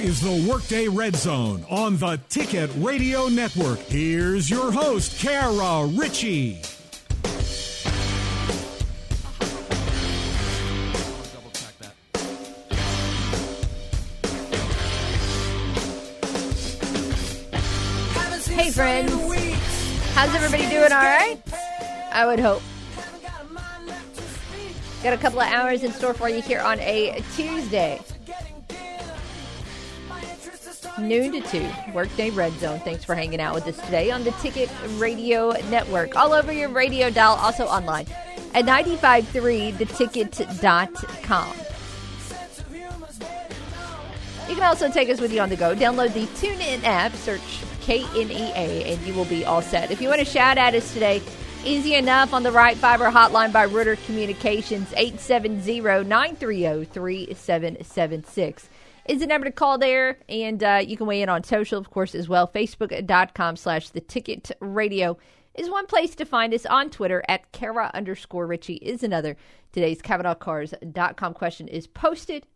Is the Workday Red Zone on the Ticket Radio Network. Here's your host, Kara Richey. Hey, friends. How's everybody doing? All right? I would hope. Got a couple of hours in store for you here on a Tuesday. Noon to 2, Workday Red Zone. Thanks for hanging out with us today on the Ticket Radio Network. All over your radio dial, also online at 953theticket.com. You can also take us with you on the go. Download the TuneIn app, search KNEA, and you will be all set. If you want to shout at us today, easy enough on the right fiber hotline by Ritter Communications, 870-930-3776 is the number to call there. And uh, you can weigh in on social, of course, as well. Facebook.com slash the ticket radio is one place to find us on Twitter at Kara underscore Richey is another. Today's CavenaughCars.com question is posted.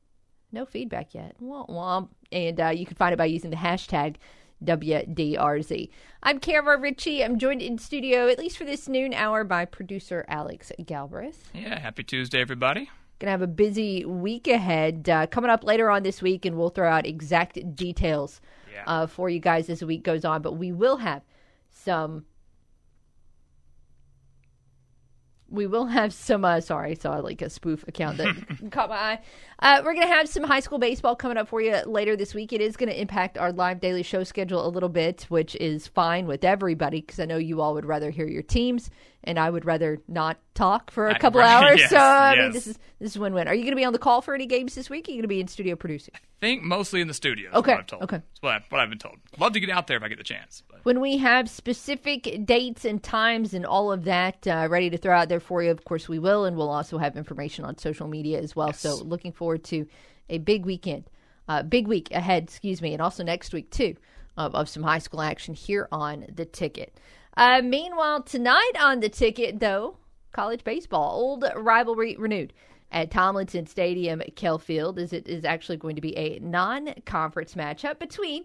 No feedback yet. Womp womp. And uh, you can find it by using the hashtag WDRZ. I'm Kara Richey. I'm joined in studio, at least for this noon hour, by producer Alex Galbraith. Yeah, happy Tuesday, everybody. Gonna have a busy week ahead. Uh, coming up later on this week, and we'll throw out exact details Yeah. uh, for you guys as the week goes on. But we will have some. We will have some. Uh, sorry, I saw like a spoof account that caught my eye. Uh, we're gonna have some high school baseball coming up for you later this week. It is gonna impact our live daily show schedule a little bit, which is fine with everybody because I know you all would rather hear your teams, and I would rather not talk for a couple right, hours. yes, so I mean, this is this is win win. Are you going to be on the call for any games this week? Are you going to be in studio producing? think mostly in the studio. Okay, What I've told. okay. That's what, I, what I've been told. Love to get out there if I get the chance. When we have specific dates and times and all of that uh, ready to throw out there for you, of course we will, and we'll also have information on social media as well. So looking forward to a big weekend, uh, big week ahead, excuse me, and also next week too of, of some high school action here on the ticket. Uh, meanwhile, tonight on the ticket, though, college baseball, old rivalry renewed at Tomlinson Stadium at Kell Field, as it is actually going to be a non-conference matchup between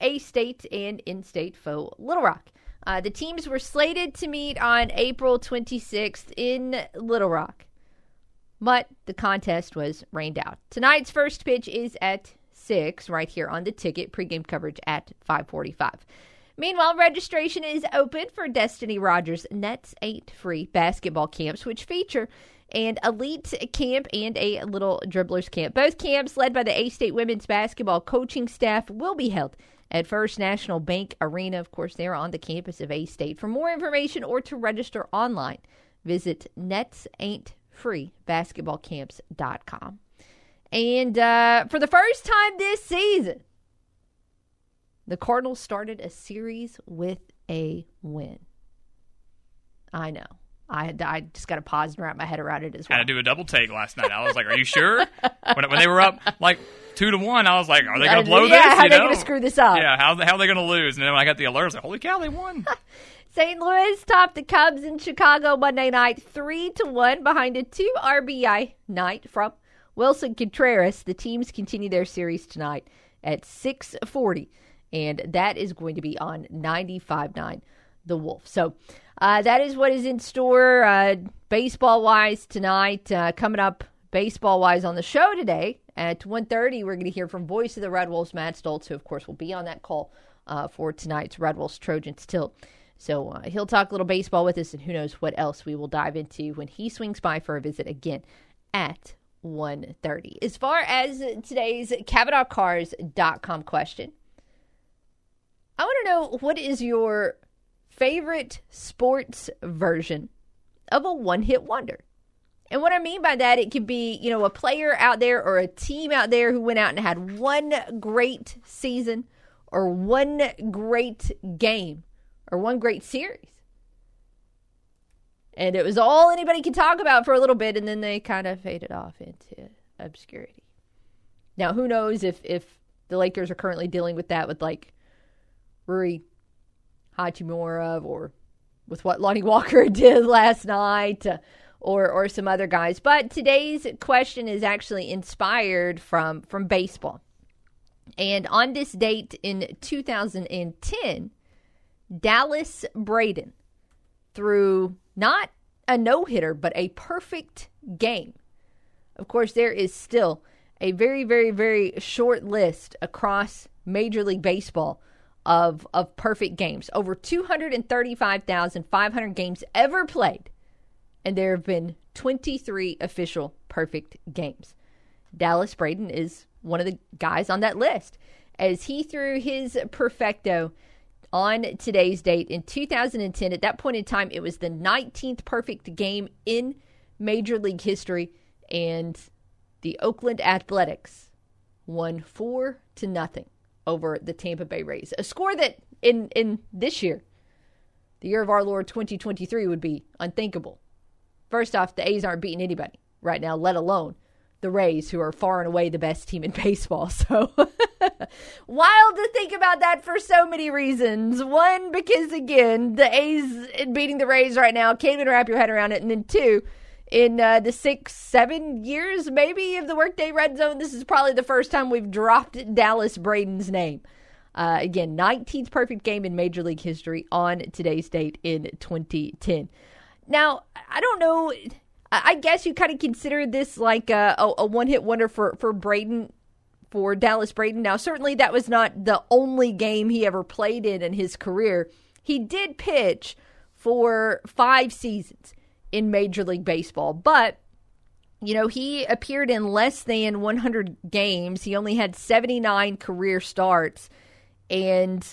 A State and in-state foe Little Rock. Uh, the teams were slated to meet on April 26th in Little Rock, but the contest was rained out. Tonight's first pitch is at six, right here on the ticket. Pregame coverage at 5:45. Meanwhile, registration is open for Destinee Rogers Nets 8 free basketball camps, which feature an elite camp and a little dribblers camp. Both camps, led by the A State women's basketball coaching staff, will be held at First National Bank Arena. Of course, they're on the campus of A State. For more information or to register online, visit netsaintfreebasketballcamps.com. And uh, for the first time this season, the Cardinals started a series with a win. I know. I had I just got to pause and wrap my head around it as well. had to do a double take last night. I was like, "Are you sure?" when, when they were up like two to one, I was like, "Are they going to blow yeah, this?" how you they know? gonna screw this up? Yeah, how how are they going to lose? And then when I got the alert, I was like, "Holy cow, they won!" St. Louis topped the Cubs in Chicago Monday night, three to one behind a two RBI night from Willson Contreras. The teams continue their series tonight at six forty, and that is going to be on 95.9 The Wolf. So uh, that is what is in store uh, baseball wise tonight. Uh, coming up baseball wise on the show today at 1.30, we're going to hear from voice of the Red Wolves, Matt Stolz, who of course will be on that call uh, for tonight's Red Wolves Trojans Tilt. So uh, he'll talk a little baseball with us, and who knows what else we will dive into when he swings by for a visit again at 1.30. As far as today's CavenaughCars.com question, I want to know what is your favorite sports version of a one-hit wonder? And what I mean by that, it could be, you know, a player out there or a team out there who went out and had one great season or one great game or one great series. And it was all anybody could talk about for a little bit, and then they kind of faded off into obscurity. Now, who knows if, if the Lakers are currently dealing with that with like Rui Hachimura or with what Lonnie Walker did last night uh, or or some other guys. But today's question is actually inspired from from baseball. And on this date in 2010, Dallas Braden threw not a no hitter, but a perfect game. Of course, there is still a very, very, very short list across Major League Baseball of, of perfect games. Over 235,500 games ever played, and there have been 23 official perfect games. Dallas Braden is one of the guys on that list as he threw his perfecto on today's date in 2010. At that point in time, it was the 19th perfect game in Major League history, and the Oakland Athletics won four to nothing over the Tampa Bay Rays. A score that in in this year, the year of our Lord 2023, would be unthinkable. First off, the A's aren't beating anybody right now, let alone the Rays, who are far and away the best team in baseball. So wild to think about that for so many reasons. One, because again, the A's beating the Rays right now can't even wrap your head around it. And then two, in uh, the six, seven years maybe of the Workday Red Zone, this is probably the first time we've dropped Dallas Braden's name. Uh, again, 19th perfect game in Major League history on today's date in 2010. Now, I don't know I guess you kind of consider this like a, a, one hit wonder for, for Braden, for Dallas Braden. Now, certainly that was not the only game he ever played in in his career. He did pitch for five seasons in Major League Baseball, but you know, he appeared in less than 100 games. He only had 79 career starts. And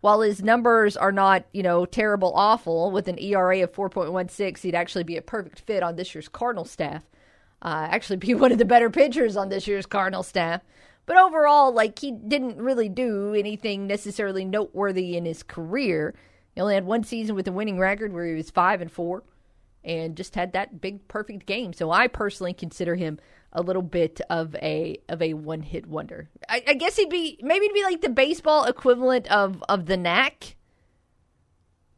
while his numbers are not, you know, terrible awful with an ERA of 4.16, he'd actually be a perfect fit on this year's Cardinal staff. Uh, actually be one of the better pitchers on this year's Cardinal staff. But overall, like he didn't really do anything necessarily noteworthy in his career. He only had one season with a winning record where he was five and four, and just had that big perfect game. So I personally consider him a little bit of a of a one hit wonder. I, I, guess he'd be maybe it'd be like the baseball equivalent of of the knack.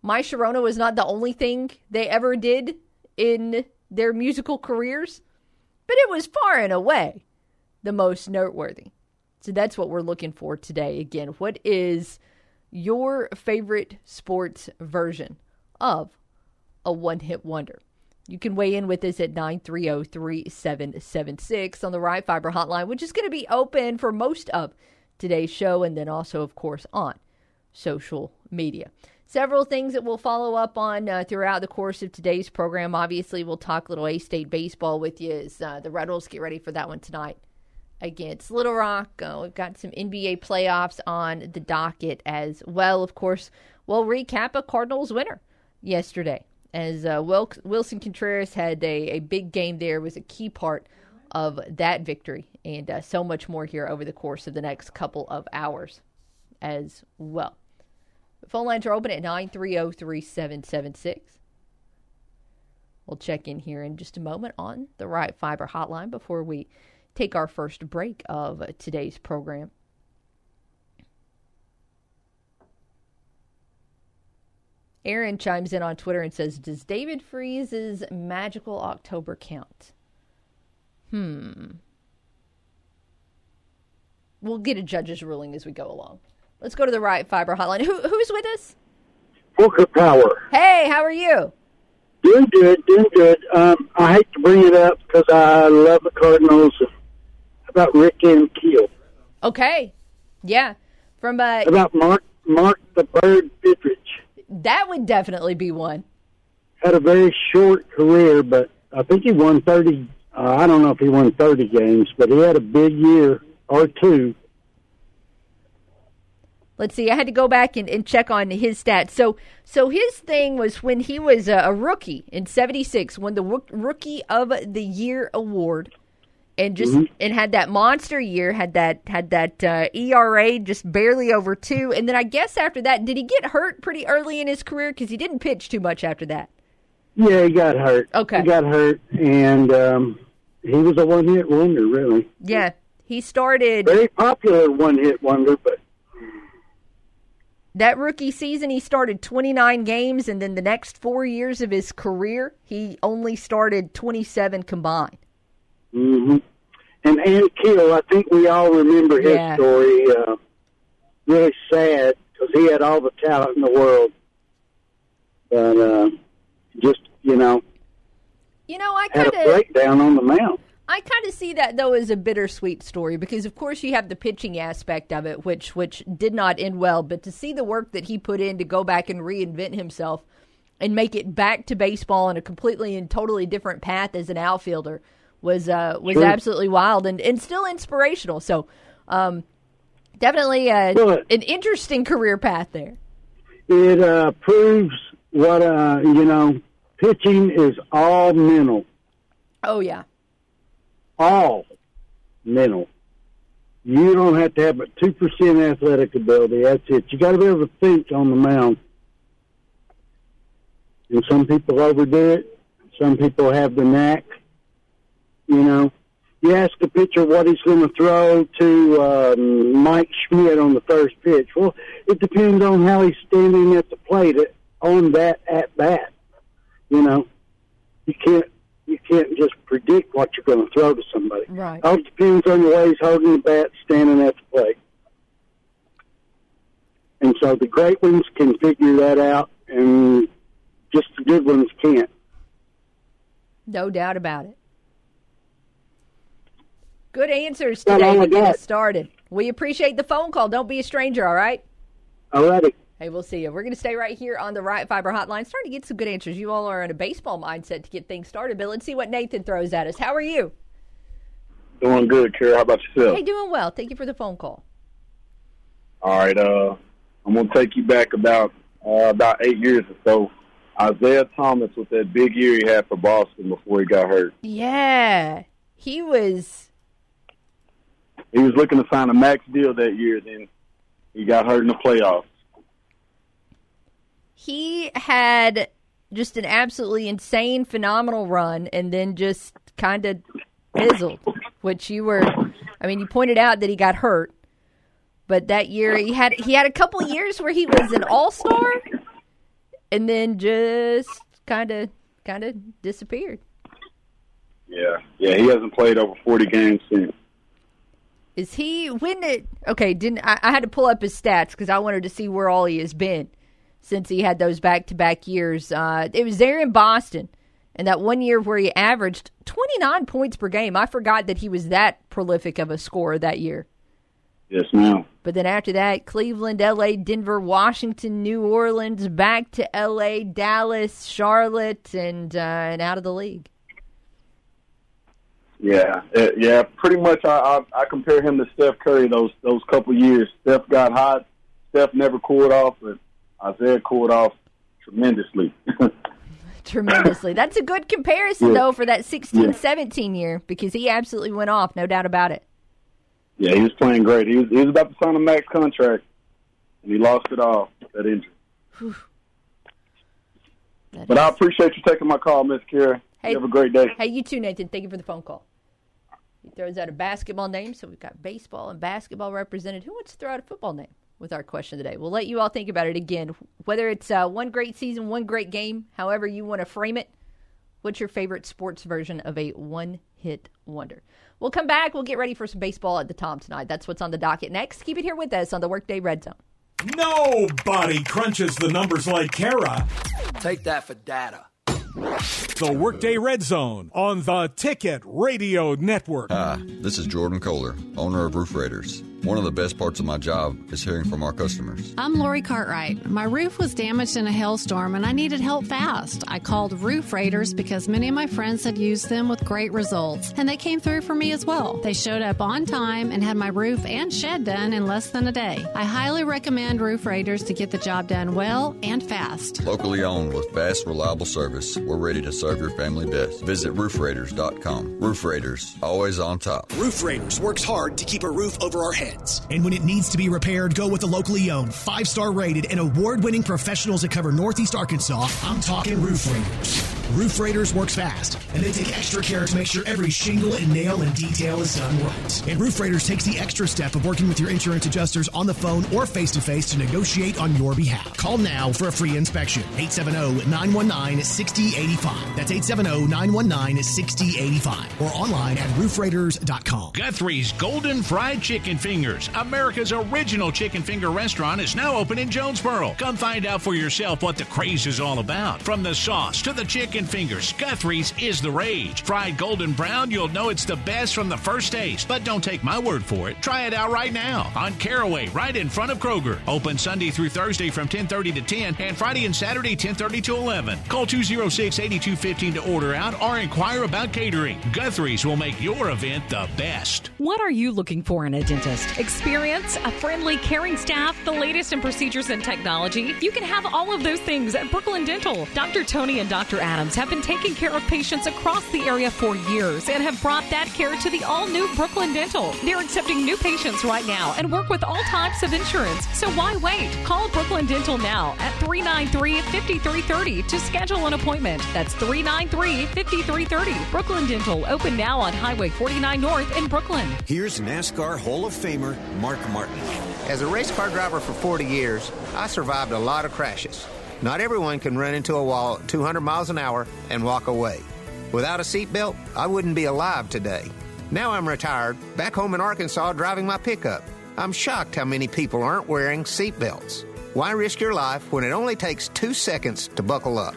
My Sharona was not the only thing they ever did in their musical careers, but it was far and away the most noteworthy. So that's what we're looking for today. Again, what is your favorite sports version of a one hit wonder? You can weigh in with us at 930 3776 on the Right Fiber Hotline, which is going to be open for most of today's show and then also, of course, on social media. Several things that we'll follow up on uh, throughout the course of today's program. Obviously, we'll talk a little A State baseball with you as uh, the Red Wolves get ready for that one tonight against Little Rock. Uh, we've got some NBA playoffs on the docket as well. Of course, we'll recap a Cardinals winner yesterday as uh, Willson Contreras had a, a big game there, was a key part of that victory, and uh, so much more here over the course of the next couple of hours as well. Phone lines are open at 930 3776. We'll check in here in just a moment on the Right Fiber hotline before we take our first break of today's program. Aaron chimes in on Twitter and says, Does David Freese's magical October count? Hmm. We'll get a judge's ruling as we go along. Let's go to the right fiber hotline. Who, who's with us? Poker Power. Hey, how are you? Doing good, doing good. Um, I hate to bring it up because I love the Cardinals. About Rick Ankiel. Okay. Yeah. From uh, about Mark Mark the Bird Fidrych. That would definitely be one. Had a very short career, but I think he won 30. Uh, I don't know if he won 30 games, but he had a big year or two. Let's see. I had to go back and, and check on his stats. So, so his thing was when he was a, a rookie in '76, won the Rookie of the Year award and just mm-hmm. and had that monster year had that had that uh, ERA just barely over two. And then I guess after that did he get hurt pretty early in his career? Because he didn't pitch too much after that. Yeah he got hurt. Okay. He got hurt and um, he was a one hit wonder really. Yeah. He started very popular one hit wonder but that rookie season he started 29 games and then the next 4 years of his career he only started 27 combined. Hmm And Ann Keel, I think we all remember his Yeah. story. Uh, really sad because he had all the talent in the world, but uh, just you know You know, I had kind a breakdown on the mound. I kind of see that though as a bittersweet story because of course you have the pitching aspect of it which which did not end well but to see the work that he put in to go back and reinvent himself and make it back to baseball on a completely and totally different path as an outfielder was uh was Sure. absolutely wild and and still inspirational so um definitely uh, Well, an interesting career path there It uh, proves what uh, you know. Pitching is all mental, oh yeah all mental. You don't have to have but two percent athletic ability. That's it. You got to be able to think on the mound. And some people overdo it. Some people have the knack. You know, you ask a pitcher what he's going to throw to um, Mike Schmidt on the first pitch. Well, it depends on how he's standing at the plate at, on that at bat. You know, you can't you can't just predict what you're going to throw to somebody. Right. All depends on the way he's holding the bat, standing at the plate. And so the great ones can figure that out, and just the good ones can't. No doubt about it. Good answers today to get us started. We appreciate the phone call. Don't be a stranger, all right? Alrighty. Hey, we'll see you. We're going to stay right here on the Right Fiber Hotline. Starting to get some good answers. You all are in a baseball mindset to get things started, but let's see what Nathan throws at us. How are you? Doing good, Kara. How about yourself? Hey, doing well. Thank you for the phone call. All right. Uh, I'm gonna take you back about uh, about eight years or so. Isaiah Thomas with that big year he had for Boston before he got hurt. Yeah, he was. He was looking to sign a max deal that year. Then he got hurt in the playoffs. He had just an absolutely insane, phenomenal run, and then just kind of fizzled. Which you were, I mean, you pointed out that he got hurt, but that year he had he had a couple years where he was an all star, and then just kind of kind of disappeared. Yeah, yeah. He hasn't played over 40 games since. Is he when did okay? Didn't I, I had to pull up his stats because I wanted to see where all he has been since he had those back to back years. Uh, it was there in Boston, and that one year where he averaged twenty nine points per game. I forgot that he was that prolific of a scorer that year. Yes, ma'am. But then after that, Cleveland, L.A., Denver, Washington, New Orleans, back to L.A., Dallas, Charlotte, and uh, and out of the league. Yeah, uh, yeah. Pretty much, I, I I compare him to Steph Curry. Those those couple years, Steph got hot. Steph never cooled off, but Isaiah cooled off tremendously. tremendously. That's a good comparison, Yeah. though, for that 16 Yeah. 17 year because he absolutely went off, no doubt about it. yeah, he was playing great. He was he was about to sign a max contract, and he lost it all that injury. That But I appreciate you taking my call, Miss Kara. Hey. You have a great day. Hey, you too, Nathan. Thank you for the phone call. He throws out a basketball name, so we've got baseball and basketball represented. Who wants to throw out a football name with our question today? We'll let you all think about it again. Whether it's uh, one great season, one great game, however you want to frame it, what's your favorite sports version of a one hit wonder? We'll come back. We'll get ready for some baseball at the Tom tonight. That's what's on the docket next. Keep it here with us on the Workday Red Zone. Nobody crunches the numbers like Kara. Take that for data. The Workday Red Zone on the Ticket Radio Network. Hi, this is Jordan Kohler, owner of Roof Raiders. One of the best parts of my job is hearing from our customers. I'm Lori Cartwright. My roof was damaged in a hailstorm and I needed help fast. I called Roof Raiders because many of my friends had used them with great results, and they came through for me as well. They showed up on time and had my roof and shed done in less than a day. I highly recommend Roof Raiders to get the job done well and fast. Locally owned with fast, reliable service, we're ready to serve your family best. Visit roofraiders.com. Roof Raiders, always on top. Roof Raiders works hard to keep a roof over our heads. And when it needs to be repaired, go with the locally owned, five star rated, and award winning professionals that cover Northeast Arkansas. I'm talking Roof Raiders. Roof Raiders works fast, and they take extra care to make sure every shingle and nail and detail is done right. And Roof Raiders takes the extra step of working with your insurance adjusters on the phone or face to face to negotiate on your behalf. Call now for a free inspection. 870 919 6085. That's 870 919 6085. Or online at roofraiders.com. Guthrie's Golden Fried Chicken Fingers, America's original chicken finger restaurant, is now open in Jonesboro. Come find out for yourself what the craze is all about. From the sauce to the chicken fingers, Guthrie's is the rage. Fried golden brown, you'll know it's the best from the first taste. But don't take my word for it. Try it out right now on Caraway, right in front of Kroger. Open Sunday through Thursday from 10:30 to 10 and Friday and Saturday 10:30 to 11. Call 206-8215 to order out or inquire about catering. Guthrie's will make your event the best. What are you looking for in a dentist? Experience, a friendly, caring staff, the latest in procedures and technology. You can have all of those things at Brooklyn Dental. Dr. Tony and Dr. Adams have been taking care of patients across the area for years and have brought that care to the all new Brooklyn Dental. They're accepting new patients right now and work with all types of insurance. So why wait? Call Brooklyn Dental now at 393 5330 to schedule an appointment. That's 393 5330. Brooklyn Dental, open now on Highway 49 North in Brooklyn. Here's NASCAR Hall of Famer Mark Martin. As a race car driver for 40 years, I survived a lot of crashes. Not everyone can run into a wall at 200 miles an hour and walk away. Without a seatbelt, I wouldn't be alive today. Now I'm retired, back home in Arkansas driving my pickup. I'm shocked how many people aren't wearing seatbelts. Why risk your life when it only takes two seconds to buckle up?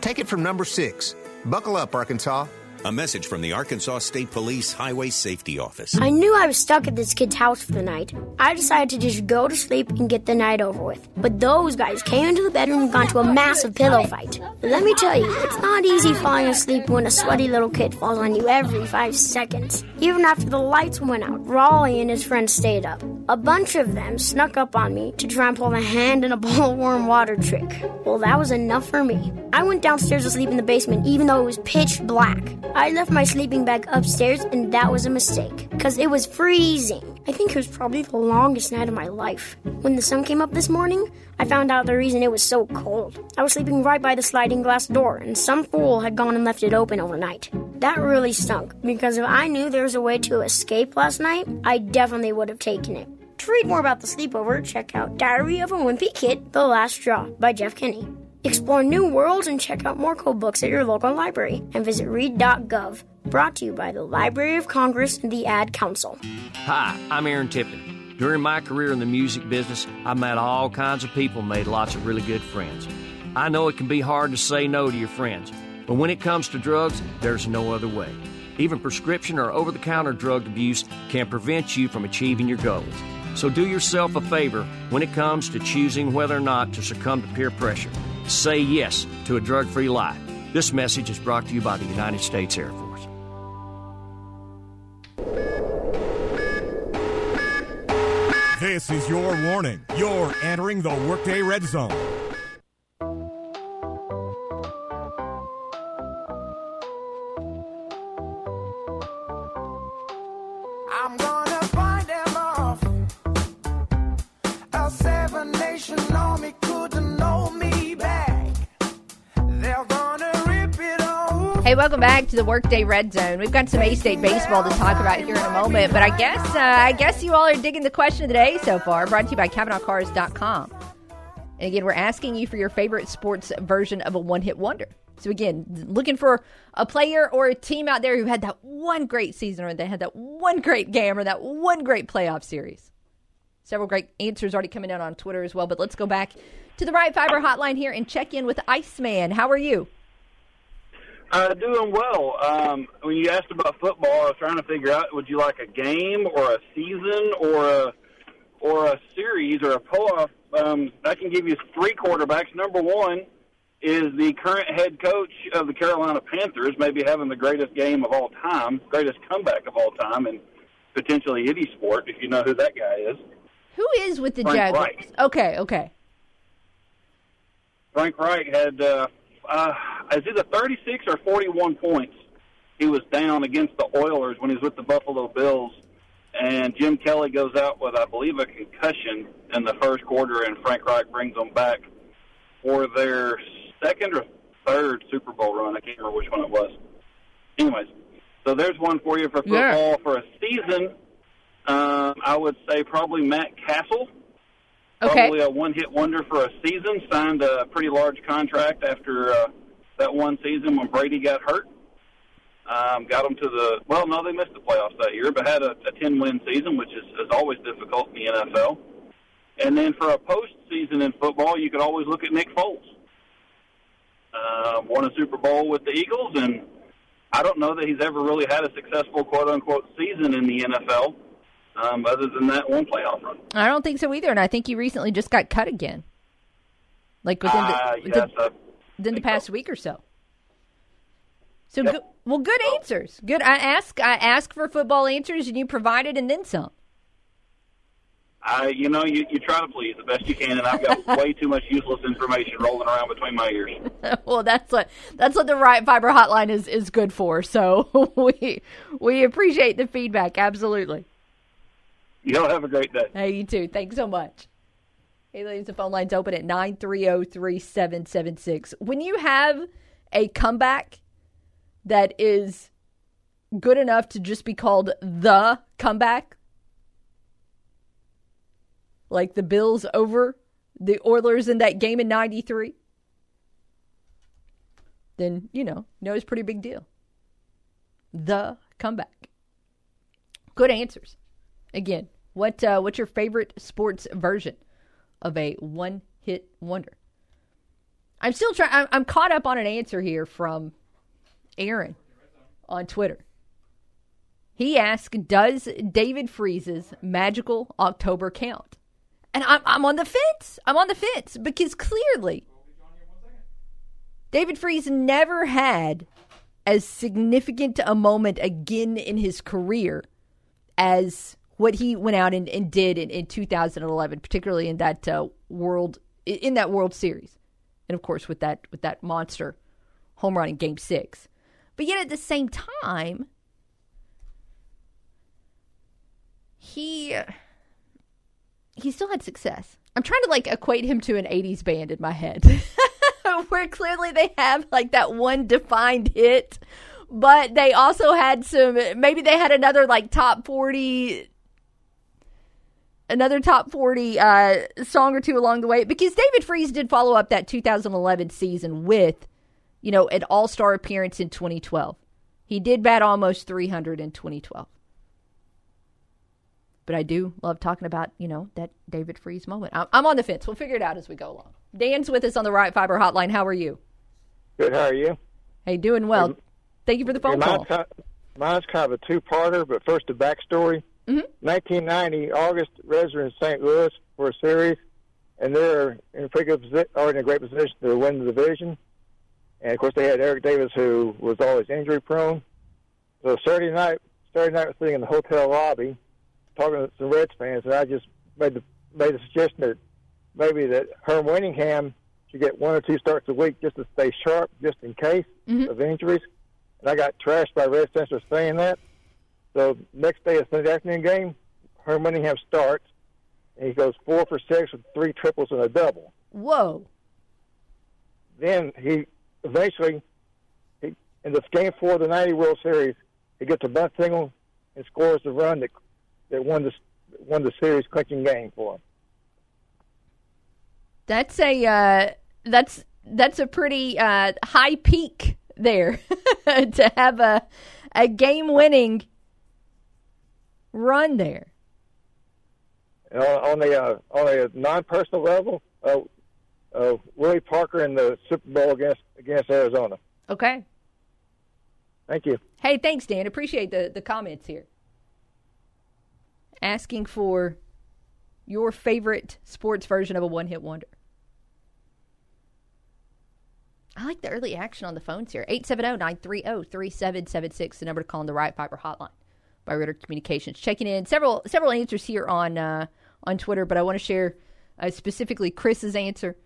Take it from number six. Buckle up, Arkansas. A message from the Arkansas State Police Highway Safety Office. I knew I was stuck at this kid's house for the night. I decided to just go to sleep and get the night over with. But those guys came into the bedroom and got into a massive pillow fight. Let me tell you, it's not easy falling asleep when a sweaty little kid falls on you every five seconds. Even after the lights went out, Raleigh and his friends stayed up. A bunch of them snuck up on me to try and pull a hand in a bowl of warm water trick. Well, that was enough for me. I went downstairs to sleep in the basement even though it was pitch black. I left my sleeping bag upstairs, and that was a mistake, because it was freezing. I think it was probably the longest night of my life. When the sun came up this morning, I found out the reason it was so cold. I was sleeping right by the sliding glass door, and some fool had gone and left it open overnight. That really stunk, because if I knew there was a way to escape last night, I definitely would have taken it. To read more about the sleepover, check out Diary of a Wimpy Kid, The Last Straw by Jeff Kinney. Explore new worlds and check out more cool books at your local library and visit read.gov. Brought to you by the Library of Congress and the Ad Council. Hi, I'm Aaron Tippin. During my career in the music business, I met all kinds of people made lots of really good friends. I know it can be hard to say no to your friends, but when it comes to drugs, there's no other way. Even prescription or over the counter drug abuse can prevent you from achieving your goals. So do yourself a favor when it comes to choosing whether or not to succumb to peer pressure. Say yes to a drug free life. This message is brought to you by the United States Air Force. This is your warning. You're entering the Workday Red Zone. Welcome back to the Workday Red Zone. We've got some A State baseball to talk about here in a moment, but I guess uh, I guess you all are digging the question of the day so far. Brought to you by CavenaughCars.com. And again, we're asking you for your favorite sports version of a one-hit wonder. So again, looking for a player or a team out there who had that one great season, or they had that one great game, or that one great playoff series. Several great answers already coming out on Twitter as well. But let's go back to the Right Fiber hotline here and check in with Iceman. How are you? Uh, doing well. Um, when you asked about football, I was trying to figure out would you like a game or a season or a or a series or a playoff. Um, I can give you three quarterbacks. Number one is the current head coach of the Carolina Panthers, maybe having the greatest game of all time, greatest comeback of all time, and potentially any sport. If you know who that guy is, Who is with the Frank Jaguars? Reich. Okay, okay. Frank Reich had uh, uh, is either 36 or 41 points. He was down against the Oilers when he was with the Buffalo Bills, and Jim Kelly goes out with, I believe, a concussion in the first quarter, and Frank Reich brings them back for their second or third Super Bowl run. I can't remember which one it was. Anyways, so there's one for you for football Yeah. for a season. Um, I would say probably Matt Cassel. Okay. Probably a one-hit wonder for a season. Signed a pretty large contract after uh, that one season when Brady got hurt. Um, got them to the well, no, they missed the playoffs that year, but had a, a ten-win season, which is, is always difficult in the NFL. And then for a postseason in football, you could always look at Nick Foles. Uh, won a Super Bowl with the Eagles, and I don't know that he's ever really had a successful quote-unquote season in the NFL, um, other than that one playoff run. I don't think so either, and I think he recently just got cut again, like within the, Uh, yes, within the past week or so. So, good, well, good answers. Good. I ask, I ask for football answers, and you provided, and then some. I, you know, you, you try to please the best you can, and I've got way too much useless information rolling around between my ears. well, that's what that's what the right fiber hotline is is good for. So we we appreciate the feedback. Absolutely. Y'all have a great day. Hey, you too. Thanks so much. Hey, ladies, the phone line's open at 930-3776. When you have a comeback that is good enough to just be called the comeback, like the Bills over the Oilers in that game in 93, then, you know, know it's pretty big deal. The comeback. Good answers. Again, what uh, what's your favorite sports version of a one hit wonder? I'm still trying. I'm, I'm caught up on an answer here from Aaron on Twitter. He asked, "Does David Freese's magical October count?" And I'm I'm on the fence. I'm on the fence because clearly David Freese never had as significant a moment again in his career as what he went out and, and did in, in 2011, particularly in that uh, world in that World Series, and of course with that with that monster home run in Game Six. But yet at the same time, he he still had success. I'm trying to like equate him to an 80s band in my head. Where clearly they have like that one defined hit, but they also had some maybe they had another like top 40 another top 40 uh, song or two along the way because David Freese did follow up that 2011 season with you know an all-star appearance in 2012. He did bat almost 300 in 2012 but I do love talking about, you know, that David Freese moment. I'm, I'm on the fence. We'll figure it out as we go along. Dan's with us on the Right Fiber Hotline. How are you? Good. How are you? Hey, doing well. Thank you for the phone Hey, call. mine's, kind mine's kind of a two-parter, but first the backstory. Mm-hmm. 1990, August, Razor in St. Louis for a series, and they're in a pretty good position, or in a great position to win the division. And of course, they had Eric Davis, who was always injury-prone. So Saturday night, Saturday night, I was sitting in the hotel lobby, talking to some Reds fans, and I just made the made the suggestion that maybe that Herm Winningham should get one or two starts a week just to stay sharp, just in case of injuries. And I got trashed by Red fans for saying that. So next day, a Sunday afternoon game, Herm Winningham starts, and he goes four for six with three triples and a double. Whoa. Then he eventually, he, in this game four of the '90 World Series, he gets a bunt single and scores the run that that won the won the series clinching game for him. That's a uh, that's that's a pretty uh, high peak there to have a a game winning run there. And on, the uh, on a non-personal level, uh, uh, Willie Parker in the Super Bowl against against Arizona. Okay. Thank you. Hey, thanks, Dan. Appreciate the, the comments here. Asking for your favorite sports version of a one hit wonder. I like the early action on the phones here. 870 930 3776, the number to call on the Right Fiber hotline by Ritter Communications. Checking in several several answers here on uh, on Twitter, but I want to share uh, specifically Chris's answer,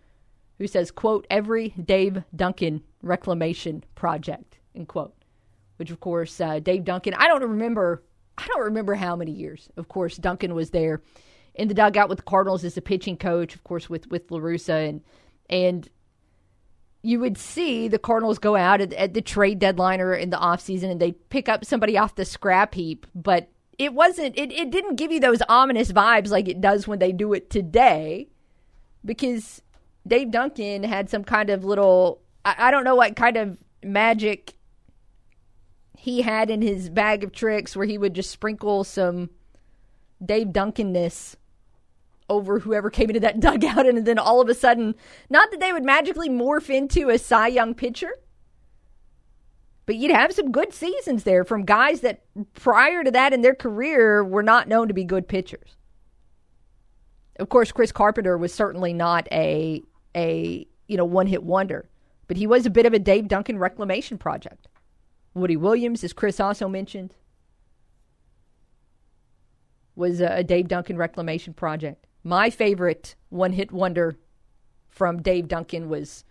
who says, quote, every Dave Duncan reclamation project, end quote. Which, of course, uh, Dave Duncan, I don't remember, I don't remember how many years. Of course, Duncan was there in the dugout with the Cardinals as a pitching coach, of course, with with La Russa and and you would see the Cardinals go out at, at the trade deadline or in the offseason and they pick up somebody off the scrap heap, but it wasn't it, it didn't give you those ominous vibes like it does when they do it today because Dave Duncan had some kind of little I, I don't know what kind of magic he had in his bag of tricks where he would just sprinkle some Dave Duncanness over whoever came into that dugout and then all of a sudden not that they would magically morph into a Cy Young pitcher but you'd have some good seasons there from guys that prior to that in their career were not known to be good pitchers. Of course, Chris Carpenter was certainly not a a you know one hit wonder, but he was a bit of a Dave Duncan reclamation project. Woody Williams, as Chris also mentioned, was a Dave Duncan reclamation project. My favorite one hit wonder from Dave Duncan was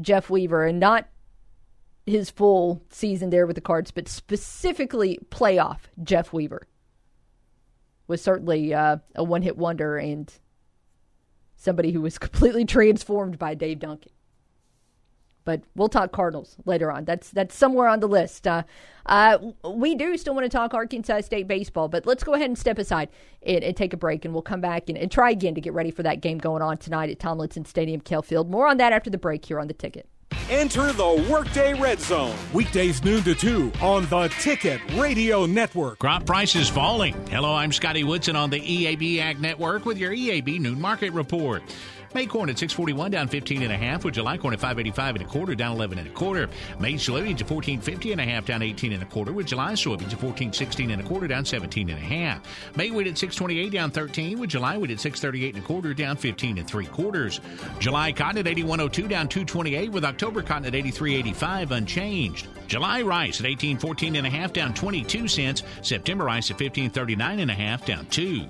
Jeff Weaver, and not his full season there with the Cards, but specifically playoff Jeff Weaver was certainly uh, a one hit wonder and somebody who was completely transformed by Dave Duncan. But we'll talk Cardinals later on. That's that's somewhere on the list. Uh, uh, we do still want to talk Arkansas State baseball, but let's go ahead and step aside and, and take a break, and we'll come back and, and try again to get ready for that game going on tonight at Tomlinson Stadium, Kell Field. More on that after the break here on the ticket. Enter the Workday Red Zone. Weekdays noon to 2 on the Ticket Radio Network. Crop prices falling. Hello, I'm Scotty Woodson on the EAB Ag Network with your EAB Noon Market Report. May corn at 641 down 15 and a half, with July corn at 585 and a quarter down 11 and a quarter. May soybeans at 1450 and a half down 18 and a quarter, with July soybeans at 1416 and a quarter down 17 and a half. May wheat at 628 down 13, with July wheat at 638 and a quarter down 15 and three quarters. July cotton at 8102 down 228, with October cotton at 8385 unchanged. July rice at 1814 and a half down 22 cents. September rice at 1539 and a half down 2.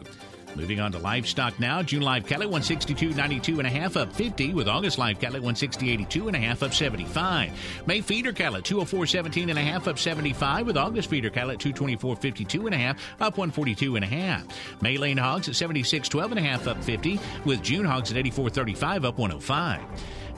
Moving on to livestock now. June live cattle 162.92 and a half up 50 with August live cattle 160.82 and a half up 75. May feeder cattle 204.17 and a half up 75 with August feeder cattle at 224.52 and a half up 142 and a half. May lane hogs at 76.12 and a half up 50 with June hogs at 84.35 up 105.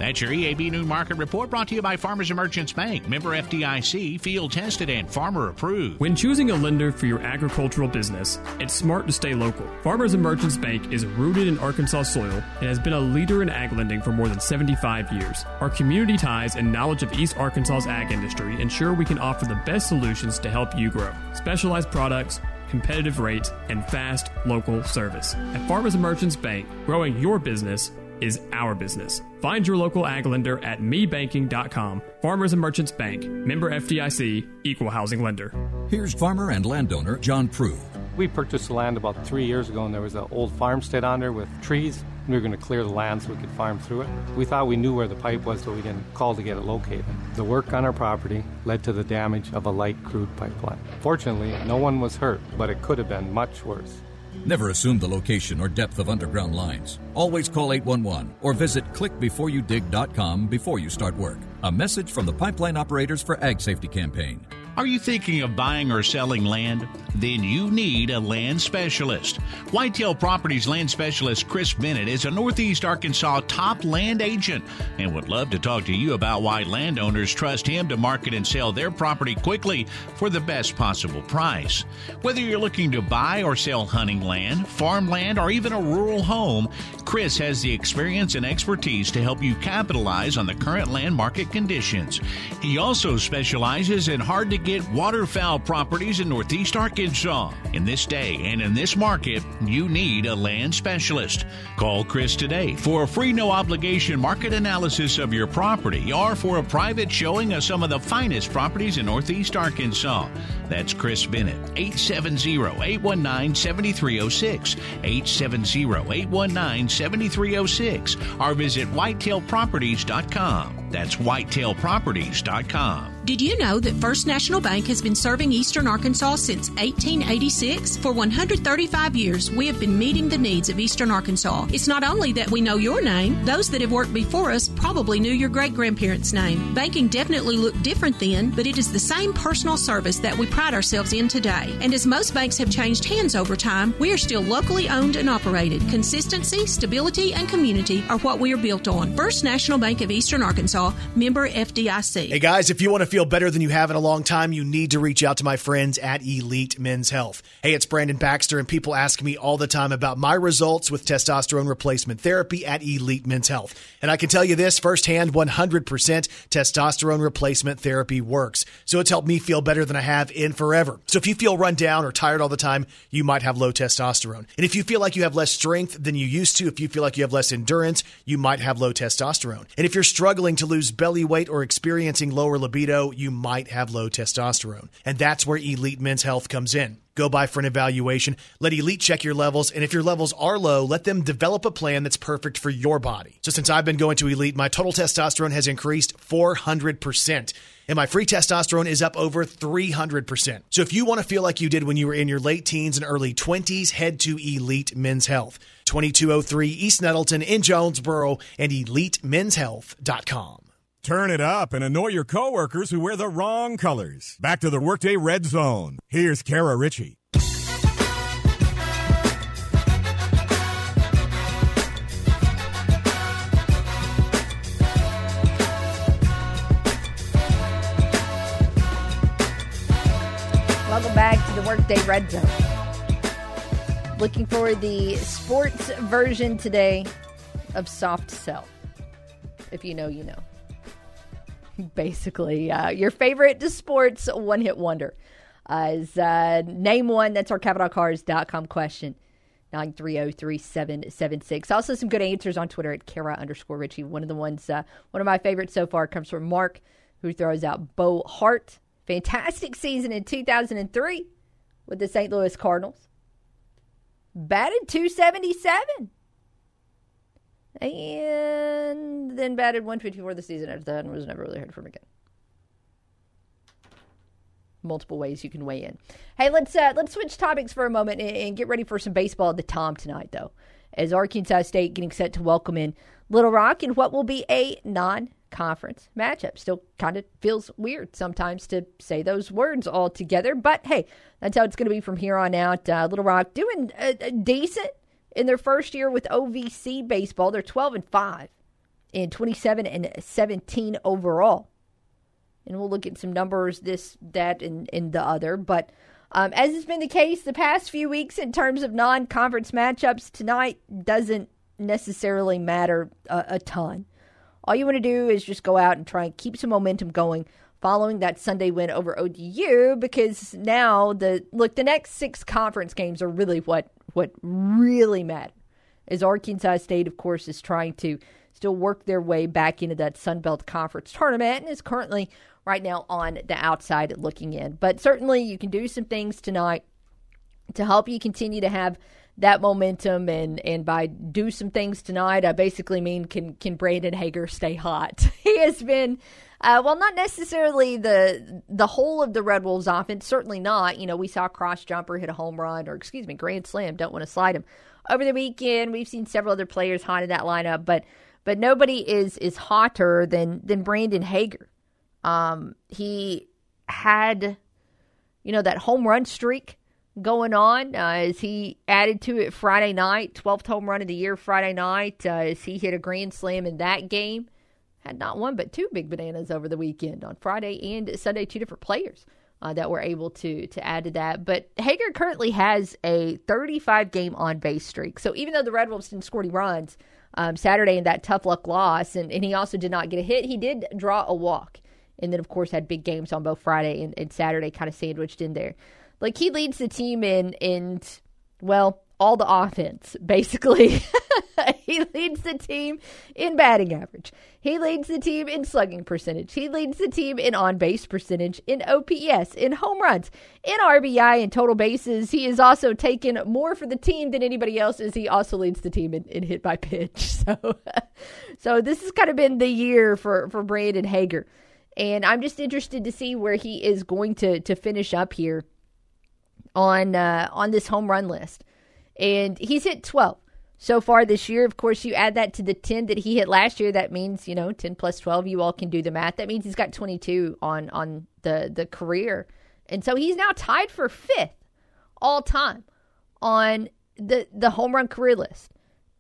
That's your EAB New Market Report brought to you by Farmers Merchants Bank, member FDIC, field tested and farmer approved. When choosing a lender for your agricultural business, it's smart to stay local. Farmers Merchants Bank is rooted in Arkansas soil and has been a leader in ag lending for more than 75 years. Our community ties and knowledge of East Arkansas's ag industry ensure we can offer the best solutions to help you grow. Specialized products, competitive rates, and fast local service. At Farmers Merchants Bank, growing your business is our business. Find your local ag lender at mebanking.com. Farmers and Merchants Bank, member FDIC, equal housing lender. Here's farmer and landowner John Prue. We purchased the land about three years ago, and there was an old farmstead on there with trees. We were going to clear the land so we could farm through it. We thought we knew where the pipe was, so we didn't call to get it located. The work on our property led to the damage of a light crude pipeline. Fortunately, no one was hurt, but it could have been much worse. Never assume the location or depth of underground lines. Always call 811 or visit clickbeforeyoudig.com before you start work. A message from the Pipeline Operators for Ag Safety campaign. Are you thinking of buying or selling land? Then you need a land specialist. Whitetail Properties land specialist Chris Bennett is a Northeast Arkansas top land agent and would love to talk to you about why landowners trust him to market and sell their property quickly for the best possible price. Whether you're looking to buy or sell hunting land, farmland, or even a rural home, Chris has the experience and expertise to help you capitalize on the current land market conditions. He also specializes in hard to get waterfowl properties in Northeast Arkansas. In this day and in this market, you need a land specialist. Call Chris today for a free no obligation market analysis of your property or for a private showing of some of the finest properties in Northeast Arkansas. That's Chris Bennett, 870 819 7306, 870 819 7306, or visit whitetailproperties.com. That's whitetailproperties.com. Did you know that First National Bank has been serving Eastern Arkansas since 1886? For 135 years, we have been meeting the needs of Eastern Arkansas. It's not only that we know your name, those that have worked before us probably knew your great grandparents' name. Banking definitely looked different then, but it is the same personal service that we pride ourselves in today. And as most banks have changed hands over time, we are still locally owned and operated. Consistency, stability, and community are what we are built on. First National Bank of Eastern Arkansas member FDIC. Hey guys, if you want to feel better than you have in a long time, you need to reach out to my friends at Elite Men's Health. Hey, it's Brandon Baxter, and people ask me all the time about my results with testosterone replacement therapy at Elite Men's Health. And I can tell you this firsthand 100% testosterone replacement therapy works. So it's helped me feel better than I have in forever. So if you feel run down or tired all the time, you might have low testosterone. And if you feel like you have less strength than you used to, if you feel like you have less endurance, you might have low testosterone. And if you're struggling to lose belly weight or experiencing lower libido, you might have low testosterone. And that's where Elite Men's Health comes in. Go by for an evaluation. Let Elite check your levels. And if your levels are low, let them develop a plan that's perfect for your body. So since I've been going to Elite, my total testosterone has increased 400%. And my free testosterone is up over 300%. So if you want to feel like you did when you were in your late teens and early 20s, head to Elite Men's Health. 2203 East Nettleton in Jonesboro and EliteMen'sHealth.com. Turn it up and annoy your coworkers who wear the wrong colors. Back to the Workday Red Zone. Here's Kara Richey. Workday Red Zone. Looking for the sports version today of Soft Cell. If you know, you know. Basically, uh, your favorite sports one hit wonder uh, is uh, name one. That's our CavenaughCars.com question. 9303776. Also, some good answers on Twitter at Kara underscore Richey. One of the ones, uh, one of my favorites so far comes from Mark, who throws out Bo Hart. Fantastic season in 2003 with the St. Louis Cardinals. Batted 277. And then batted 154 the season after that and was never really heard from again. Multiple ways you can weigh in. Hey, let's uh, let's switch topics for a moment and, get ready for some baseball at the Tom tonight, though, as Arkansas State getting set to welcome in Little Rock in what will be a non-conference matchup. Still, kind of feels weird sometimes to say those words all together, but hey, that's how it's going to be from here on out. Uh, Little Rock doing uh, decent in their first year with OVC baseball. They're 12 and 5 and 27 and 17 overall. And we'll look at some numbers, this, that, and, and the other. But um, as has been the case the past few weeks in terms of non conference matchups, tonight doesn't necessarily matter a, a ton. All you want to do is just go out and try and keep some momentum going following that Sunday win over ODU because now the look the next six conference games are really what what really matter. As Arkansas State, of course, is trying to still work their way back into that Sun Belt Conference tournament and is currently right now on the outside looking in. But certainly you can do some things tonight to help you continue to have that momentum and and by do some things tonight, I basically mean can can Brandon Hager stay hot? he has been uh, well, not necessarily the the whole of the Red Wolves offense. Certainly not. You know, we saw Cross Jumper hit a home run, or excuse me, grand slam. Don't want to slide him over the weekend. We've seen several other players hot in that lineup, but but nobody is is hotter than than Brandon Hager. Um, he had, you know, that home run streak going on uh, as he added to it Friday night, 12th home run of the year Friday night, uh, as he hit a grand slam in that game. Had not one but two big bananas over the weekend on Friday and Sunday, two different players. Uh, that were able to to add to that. But Hager currently has a 35 game on base streak. So even though the Red Wolves didn't score any runs um, Saturday in that tough luck loss, and, and he also did not get a hit, he did draw a walk. And then, of course, had big games on both Friday and, and Saturday, kind of sandwiched in there. Like he leads the team in in well all the offense basically. he leads the team in batting average. He leads the team in slugging percentage. He leads the team in on base percentage, in OPS, in home runs, in RBI, and total bases. He is also taken more for the team than anybody else, as he also leads the team in, in hit by pitch. So, so this has kind of been the year for for Brandon Hager, and I'm just interested to see where he is going to to finish up here on uh, on this home run list. And he's hit 12 so far this year. Of course, you add that to the 10 that he hit last year. That means, you know, 10 plus 12. You all can do the math. That means he's got 22 on on the the career. And so he's now tied for fifth all time on the the home run career list.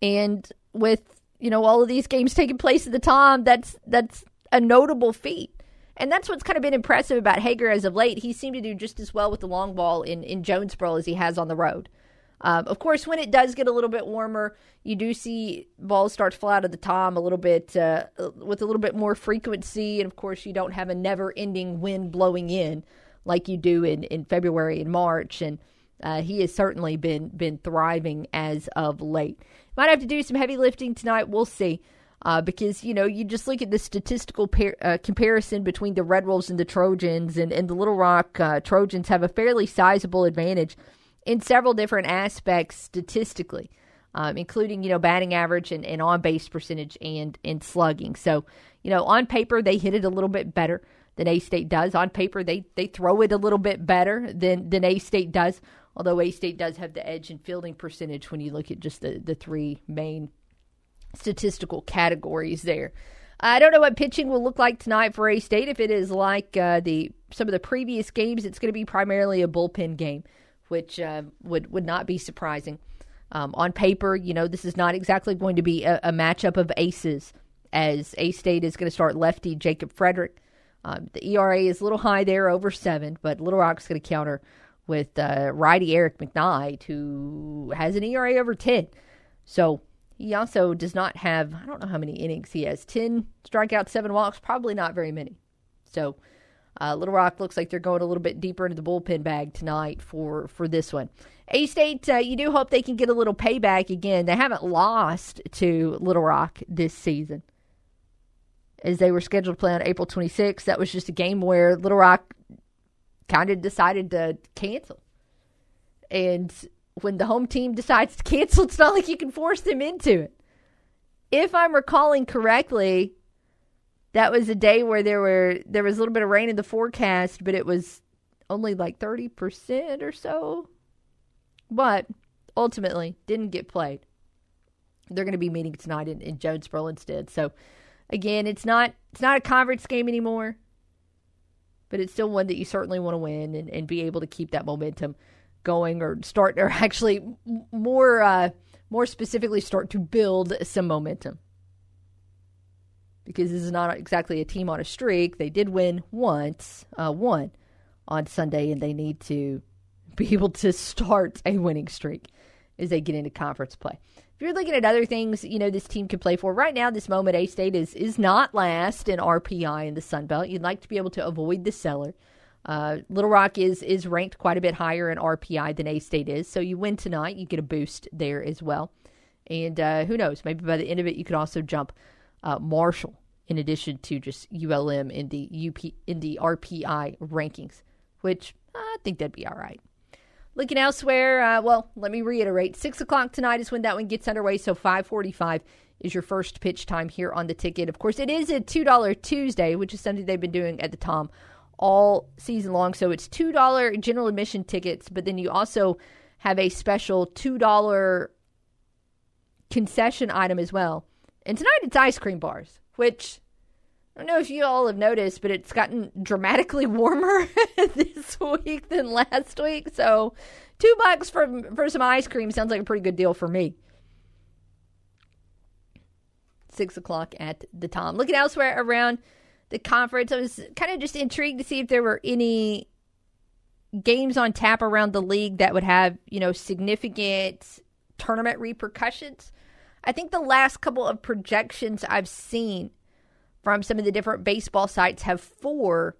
And with, you know, all of these games taking place at the time, that's that's a notable feat. And that's what's kind of been impressive about Hager as of late. He seemed to do just as well with the long ball in, in Jonesboro as he has on the road. Um, of course, when it does get a little bit warmer, you do see balls start to fly out of the tom a little bit uh, with a little bit more frequency. And of course, you don't have a never ending wind blowing in like you do in, in February and March. And uh, he has certainly been been thriving as of late. Might have to do some heavy lifting tonight. We'll see. Uh, because you know you just look at the statistical par- uh, comparison between the Red Wolves and the Trojans, and, and the Little Rock uh, Trojans have a fairly sizable advantage in several different aspects statistically, um, including you know batting average and, and on base percentage and and slugging. So you know on paper they hit it a little bit better than A State does. On paper they they throw it a little bit better than than A State does. Although A State does have the edge in fielding percentage when you look at just the the three main statistical categories there. I don't know what pitching will look like tonight for A State. If it is like uh, the some of the previous games, it's going to be primarily a bullpen game, which uh, would would not be surprising. Um, on paper, you know, this is not exactly going to be a, a matchup of aces, as A State is going to start lefty Jacob Frederick. Um, the ERA is a little high there, over seven, but Little Rock's going to counter with uh, righty Eric McKnight, who has an ERA over ten. So he also does not have, I don't know how many innings he has 10 strikeouts, seven walks, probably not very many. So uh, Little Rock looks like they're going a little bit deeper into the bullpen bag tonight for, for this one. A State, uh, you do hope they can get a little payback again. They haven't lost to Little Rock this season. As they were scheduled to play on April 26th, that was just a game where Little Rock kind of decided to cancel. And when the home team decides to cancel, it's not like you can force them into it. If I'm recalling correctly, that was a day where there were there was a little bit of rain in the forecast, but it was only like 30% or so. But ultimately didn't get played. They're going to be meeting tonight in, in Jonesboro instead. So again, it's not it's not a conference game anymore, but it's still one that you certainly want to win and, and be able to keep that momentum going or start or actually more uh, more specifically start to build some momentum because this is not exactly a team on a streak. They did win once, uh, one on Sunday, and they need to be able to start a winning streak as they get into conference play. If you're looking at other things, you know this team can play for right now. This moment, A State is is not last in RPI in the Sun Belt. You'd like to be able to avoid the cellar. Uh, Little Rock is is ranked quite a bit higher in RPI than A State is, so you win tonight, you get a boost there as well. And uh, who knows? Maybe by the end of it, you could also jump uh, Marshall in addition to just ULM in the UP in the RPI rankings, which I think that'd be all right. Looking elsewhere, uh, well, let me reiterate: six o'clock tonight is when that one gets underway. So five forty-five is your first pitch time here on the ticket. Of course, it is a two dollar Tuesday, which is something they've been doing at the Tom all season long. So it's $2 general admission tickets, but then you also have a special $2 concession item as well. And tonight it's ice cream bars, which I don't know if you all have noticed, but it's gotten dramatically warmer this week than last week. So, two bucks for for some ice cream sounds like a pretty good deal for me. Six o'clock at the Tom. Looking elsewhere around the conference. I was kind of just intrigued to see if there were any games on tap around the league that would have, you know, significant tournament repercussions. I think the last couple of projections I've seen from some of the different baseball sites have four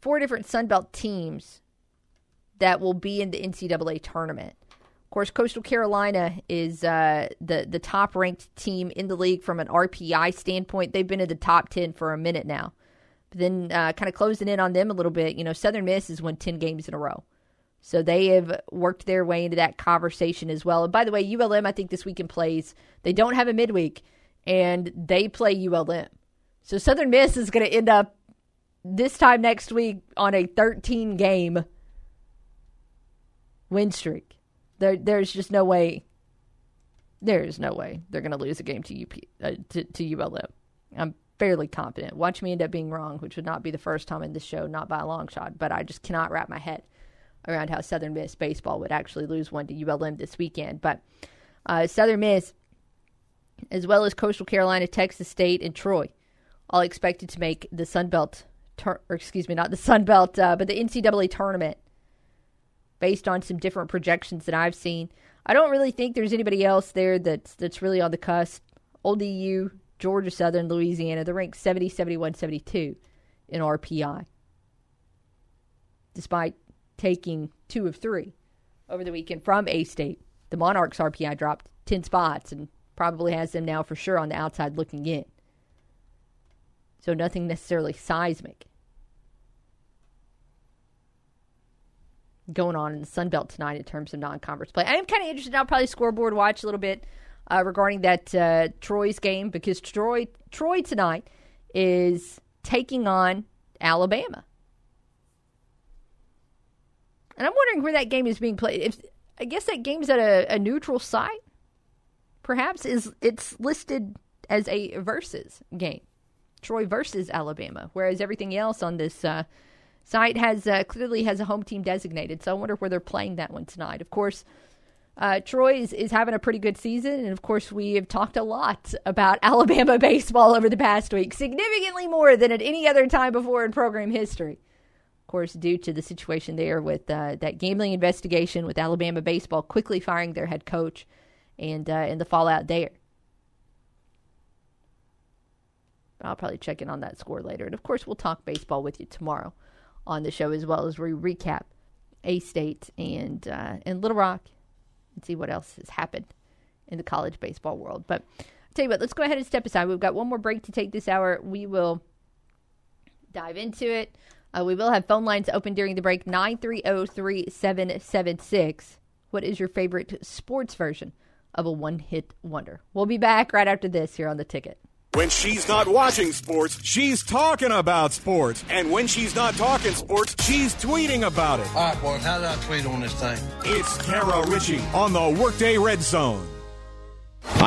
four different Sunbelt teams that will be in the NCAA tournament. Of course, Coastal Carolina is uh, the the top ranked team in the league from an RPI standpoint. They've been in the top ten for a minute now. But then, uh, kind of closing in on them a little bit, you know, Southern Miss has won ten games in a row, so they have worked their way into that conversation as well. And by the way, ULM I think this weekend plays. They don't have a midweek, and they play ULM. So Southern Miss is going to end up this time next week on a 13 game win streak. There, there's just no way. There is no way they're going to lose a game to UP uh, to, to ULM. I'm fairly confident. Watch me end up being wrong, which would not be the first time in this show, not by a long shot. But I just cannot wrap my head around how Southern Miss baseball would actually lose one to ULM this weekend. But uh, Southern Miss, as well as Coastal Carolina, Texas State, and Troy, all expected to make the Sun Belt, tur- or excuse me, not the Sun Belt, uh, but the NCAA tournament based on some different projections that I've seen. I don't really think there's anybody else there that's that's really on the cusp. ODU, Georgia Southern, Louisiana, they're ranked 70, 71, 72 in RPI. Despite taking two of three over the weekend from A State. The Monarchs RPI dropped 10 spots and probably has them now for sure on the outside looking in. So nothing necessarily seismic going on in the Sun Belt tonight in terms of non-conference play. I am kind of interested. I'll probably scoreboard watch a little bit uh, regarding that uh, Troy's game because Troy Troy tonight is taking on Alabama, and I'm wondering where that game is being played. If I guess that game's at a, a neutral site, perhaps is it's listed as a versus game. Troy versus Alabama, whereas everything else on this uh, site has uh, clearly has a home team designated. So I wonder where they're playing that one tonight. Of course, uh, Troy is, is having a pretty good season, and of course, we have talked a lot about Alabama baseball over the past week, significantly more than at any other time before in program history. Of course, due to the situation there with uh, that gambling investigation with Alabama baseball quickly firing their head coach, and uh, and the fallout there. I'll probably check in on that score later. And of course, we'll talk baseball with you tomorrow on the show as well as we recap A State and uh, and Little Rock and see what else has happened in the college baseball world. But I'll tell you what, let's go ahead and step aside. We've got one more break to take this hour. We will dive into it. Uh, we will have phone lines open during the break 930 3776. What is your favorite sports version of a one hit wonder? We'll be back right after this here on the ticket. When she's not watching sports, she's talking about sports. And when she's not talking sports, she's tweeting about it. All right, boys, how did I tweet on this thing? It's Kara Richey on the Workday Red Zone.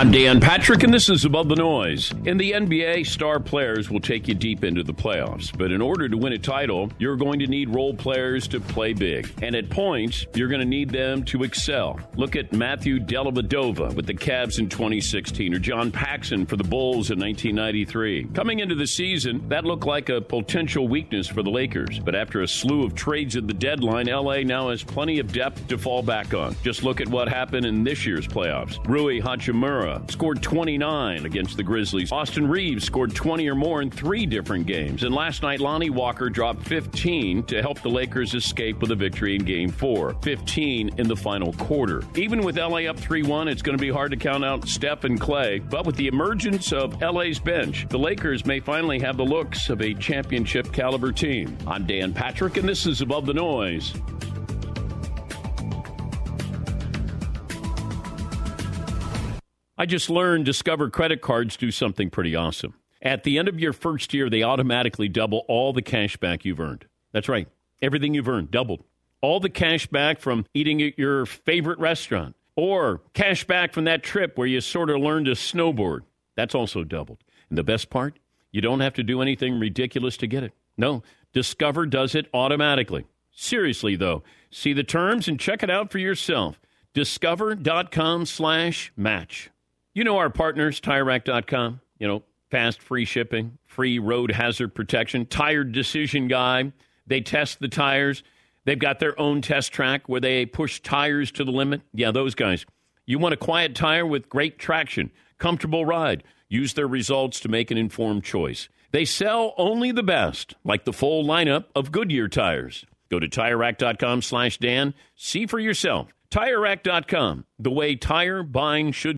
I'm Dan Patrick, and this is Above the Noise. In the NBA, star players will take you deep into the playoffs, but in order to win a title, you're going to need role players to play big. And at points, you're going to need them to excel. Look at Matthew Dellavedova with the Cavs in 2016, or John Paxson for the Bulls in 1993. Coming into the season, that looked like a potential weakness for the Lakers, but after a slew of trades at the deadline, LA now has plenty of depth to fall back on. Just look at what happened in this year's playoffs. Rui Hachimura scored 29 against the Grizzlies. Austin Reaves scored 20 or more in three different games. And last night, Lonnie Walker dropped 15 to help the Lakers escape with a victory in game four, 15 in the final quarter. Even with LA up 3 1, it's going to be hard to count out Steph and Clay. But with the emergence of LA's bench, the Lakers may finally have the looks of a championship caliber team. I'm Dan Patrick, and this is Above the Noise. I just learned Discover credit cards do something pretty awesome. At the end of your first year, they automatically double all the cash back you've earned. That's right. Everything you've earned doubled. All the cash back from eating at your favorite restaurant or cash back from that trip where you sort of learned to snowboard. That's also doubled. And the best part, you don't have to do anything ridiculous to get it. No, Discover does it automatically. Seriously, though, see the terms and check it out for yourself. Discover.com slash match. You know our partners, TireRack.com. You know, fast, free shipping, free road hazard protection, tire decision guide. They test the tires. They've got their own test track where they push tires to the limit. Yeah, those guys. You want a quiet tire with great traction, comfortable ride. Use their results to make an informed choice. They sell only the best, like the full lineup of Goodyear tires. Go to TireRack.com slash Dan. See for yourself. TireRack.com, the way tire buying should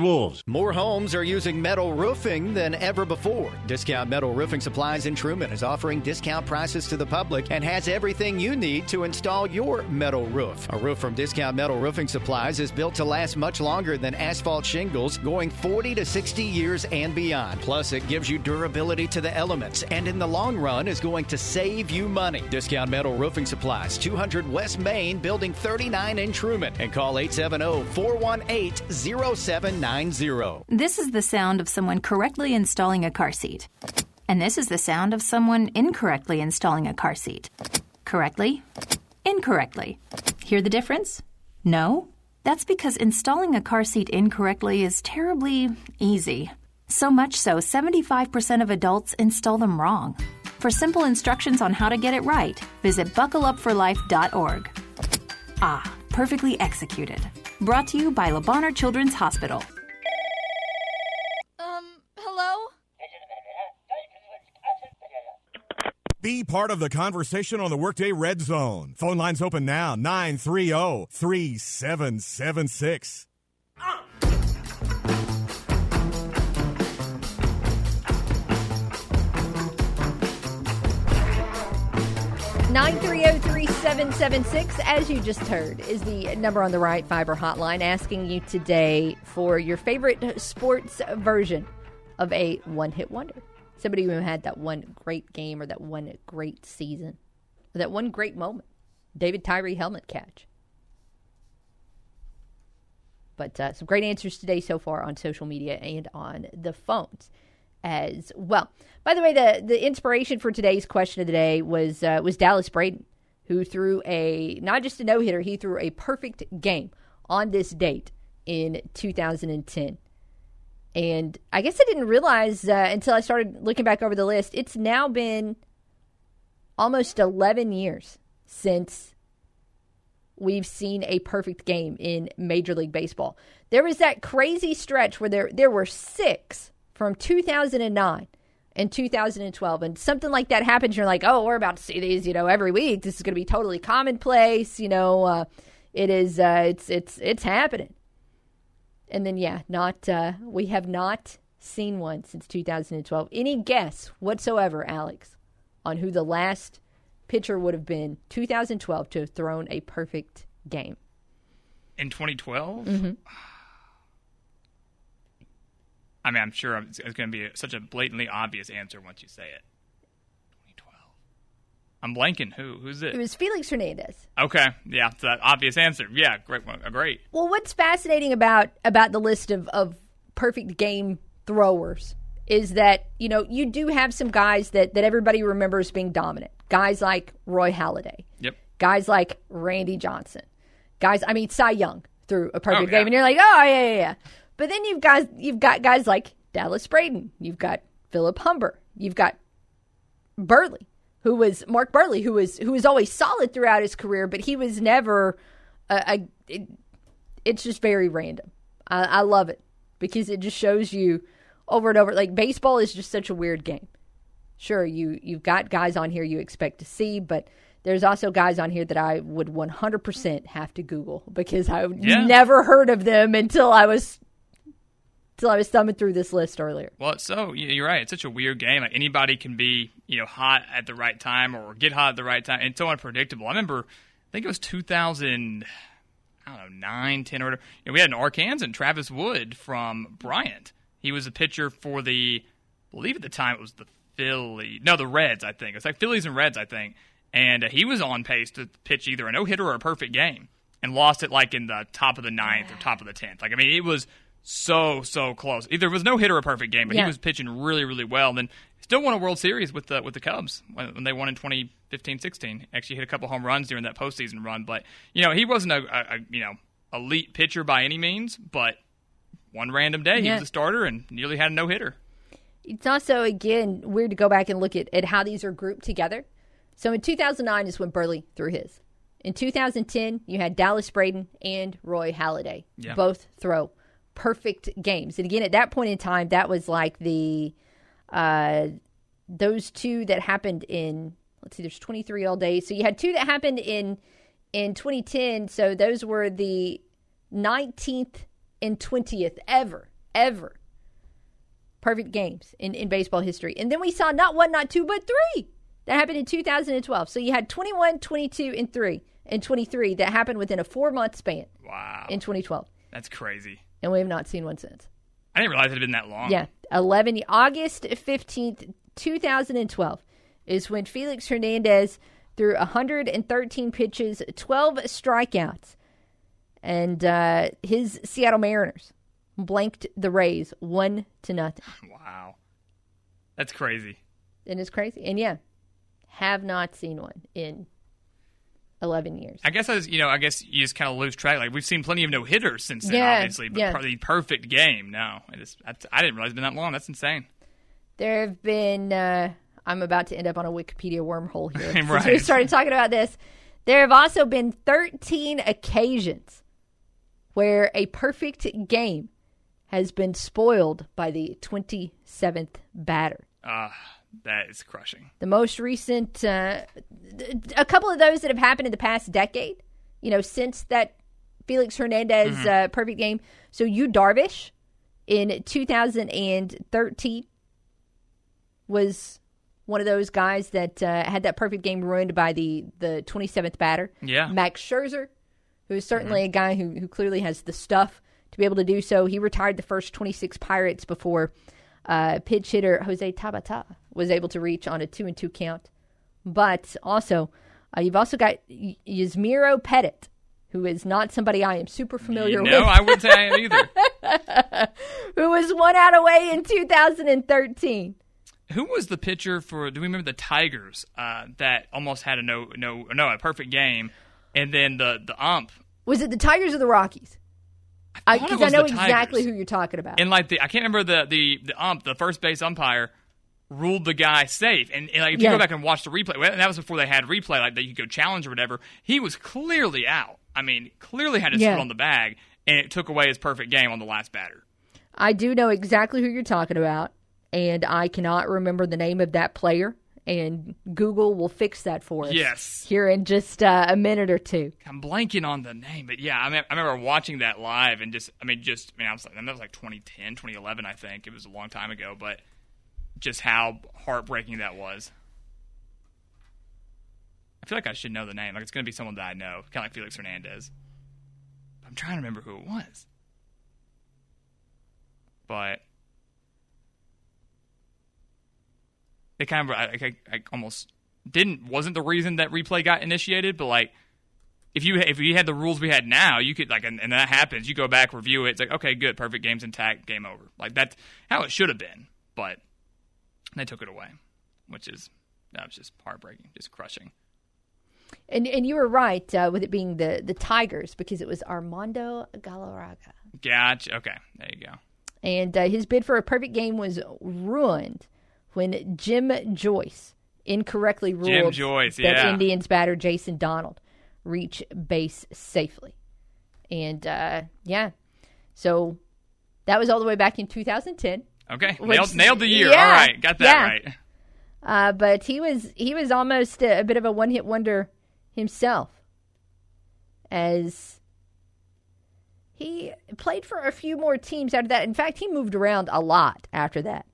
Wolves. More homes are using metal roofing than ever before. Discount Metal Roofing Supplies in Truman is offering discount prices to the public and has everything you need to install your metal roof. A roof from Discount Metal Roofing Supplies is built to last much longer than asphalt shingles, going 40 to 60 years and beyond. Plus, it gives you durability to the elements and in the long run is going to save you money. Discount Metal Roofing Supplies, 200 West Main, Building 39 in Truman, and call 870 418 0790. This is the sound of someone correctly installing a car seat. And this is the sound of someone incorrectly installing a car seat. Correctly, incorrectly. Hear the difference? No? That's because installing a car seat incorrectly is terribly easy. So much so, 75% of adults install them wrong. For simple instructions on how to get it right, visit buckleupforlife.org. Ah, perfectly executed. Brought to you by Le Bonheur Children's Hospital. Um, hello? Be part of the conversation on the Workday Red Zone. Phone lines open now 930 3776. Nine three oh, zero oh, three seven seven six, as you just heard, is the number on the Ritter Fiber hotline asking you today for your favorite sports version of a one hit wonder. Somebody who had that one great game or that one great season that one great moment. David Tyree helmet catch. But uh, some great answers today so far on social media and on the phones as well. By the way, the the inspiration for today's question of the day was uh, was Dallas Braden, who threw a not just a no hitter, he threw a perfect game on this date in 2010. And I guess I didn't realize uh, until I started looking back over the list. It's now been almost 11 years since we've seen a perfect game in Major League Baseball. There was that crazy stretch where there there were six from 2009 and 2012 and something like that happens you're like oh we're about to see these you know every week this is going to be totally commonplace you know uh, it is uh, it's it's it's happening and then yeah not uh, we have not seen one since 2012 any guess whatsoever alex on who the last pitcher would have been 2012 to have thrown a perfect game In 2012? mm-hmm. I mean, I'm sure it's, it's going to be such a blatantly obvious answer once you say it. 2012. I'm blanking. Who? Who's it? it was felix hernandez Okay, yeah, it's that obvious answer. Yeah, great one. Great. Well, what's fascinating about about the list of, of perfect game throwers is that you know you do have some guys that that everybody remembers being dominant. Guys like Roy Halladay. Yep. Guys like Randy Johnson. Guys, I mean Cy Young threw a perfect Oh, yeah. game, and you're like, oh yeah, yeah, yeah. But then you've got you've got guys like Dallas Braden. You've got Philip Humber. You've got Buehrle, who was Mark Buehrle, who was who was always solid throughout his career, but he was never a. it, it's just very random. I, I love it because it just shows you over and over. Like baseball is just such a weird game. Sure, you you've got guys on here you expect to see, but there's also guys on here that I would 100% have to Google because I Yeah. never heard of them until I was until I was thumbing through this list earlier. Well, so you're right. It's such a weird game. Like anybody can be, you know, hot at the right time or get hot at the right time. It's so unpredictable. I remember, I think it was 2000, I don't know, nine, ten, or whatever. You know, we had an Arkansas, Travis Wood from Bryant. He was a pitcher for the, I believe at the time it was the Philly, no, the Reds. I think it's like Phillies and Reds. I think, and uh, he was on pace to pitch either a no hitter or a perfect game, and lost it like in the top of the ninth or top of the tenth. Like I mean, it was so so close. Either it was no hitter or a perfect game, but Yeah. he was pitching really really well. And then still won a World Series with the with the Cubs when, when they won in 2015-16. Actually hit a couple home runs during that postseason run. But you know he wasn't a, a, a you know elite pitcher by any means, but one random day he was a starter and nearly had a no hitter. It's also again weird to go back and look at, at how these are grouped together. So in 2009 is when Buehrle threw his. In 2010, you had Dallas Braden and Roy Halladay Yeah. both throw perfect games. And again, at that point in time, that was like the uh, those two that happened in let's see, there's 23 all day. So you had two that happened in in 2010. So those were the 19th and 20th ever, ever perfect games in, in baseball history. And then we saw not one, not two, but three that happened in 2012. So you had 21, 22, and 3, and 23 that happened within a four month span Wow. in 2012. That's crazy. And we have not seen one since. I didn't realize it had been that long. Yeah. 11, August 15th, 2012 is when Felix Hernandez threw 113 pitches, 12 strikeouts. And uh, his Seattle Mariners blanked the Rays one to nothing. Wow. That's crazy. And it's crazy. And yeah, have not seen one in 11 years. I guess I was, you know, I guess you just kind of lose track. Like we've seen plenty of no hitters since then, Yeah, obviously, but yeah. the perfect game. No, I just I, I didn't realize it's been that long. That's insane. There have been, uh, I'm about to end up on a Wikipedia wormhole here. Since we started talking about this. There have also been 13 occasions where a perfect game has been spoiled by the 27th batter. Ah, that is crushing. The most recent, uh, a couple of those that have happened in the past decade, you know, since that Felix Hernandez Mhm. uh, perfect game. So Yu Darvish in 2013 was one of those guys that uh, had that perfect game ruined by the the 27th batter. Yeah. Max Scherzer, who is certainly a guy who who clearly has the stuff to be able to do so. He retired the first 26 Pirates before uh, pitch hitter Jose Tabata was able to reach on a two and two count. But also, uh, you've also got Y- Yusmeiro Petit, who is not somebody I am super familiar with. No, I wouldn't say I am either. who was one out away in 2013. Who was the pitcher for? Do we remember the Tigers uh, that almost had a no, no, no, a perfect game, and then the the ump Was it the Tigers or the Rockies? Because I, was know exactly who you're talking about. and like the I can't remember the the the ump, the first base umpire ruled the guy safe. And, and like if you Yeah. go back and watch the replay, well, and that was before they had replay, like that you could go challenge or whatever. He was clearly out. I mean, clearly had his Yeah. foot on the bag, and it took away his perfect game on the last batter. I do know exactly who you're talking about, and I cannot remember the name of that player. And Google will fix that for us. Yes. Here in just uh, a minute or two. I'm blanking on the name, but yeah, I, mean, I remember watching that live and just, I mean, just, I mean, I was like, that was like 2010, 2011, I think. It was a long time ago, but just how heartbreaking that was. I feel like I should know the name. Like it's going to be someone that I know, kind of like Felix Hernandez. I'm trying to remember who it was. But it kind of, I, I, I almost didn't, wasn't the reason that replay got initiated, but like, if you if you had the rules we had now, you could like, and, and that happens, you go back, review it. It's like, okay, good, perfect, game's intact, game over. Like that's how it should have been, but they took it away, which is that was just heartbreaking, just crushing. And and you were right uh, with it being the the Tigers because it was Armando Galarraga. Gotcha. Okay, there you go. And uh, his bid for a perfect game was ruined when Jim Joyce incorrectly ruled Joyce, that yeah. Indians batter Jason Donald reach base safely. And uh, yeah, so that was all the way back in 2010. Okay, Which- nailed nailed the year. yeah, All right, got that yeah. right. Uh, but he was he was almost a, a bit of a one hit wonder himself, as he played for a few more teams after that. In fact, he moved around a lot after that.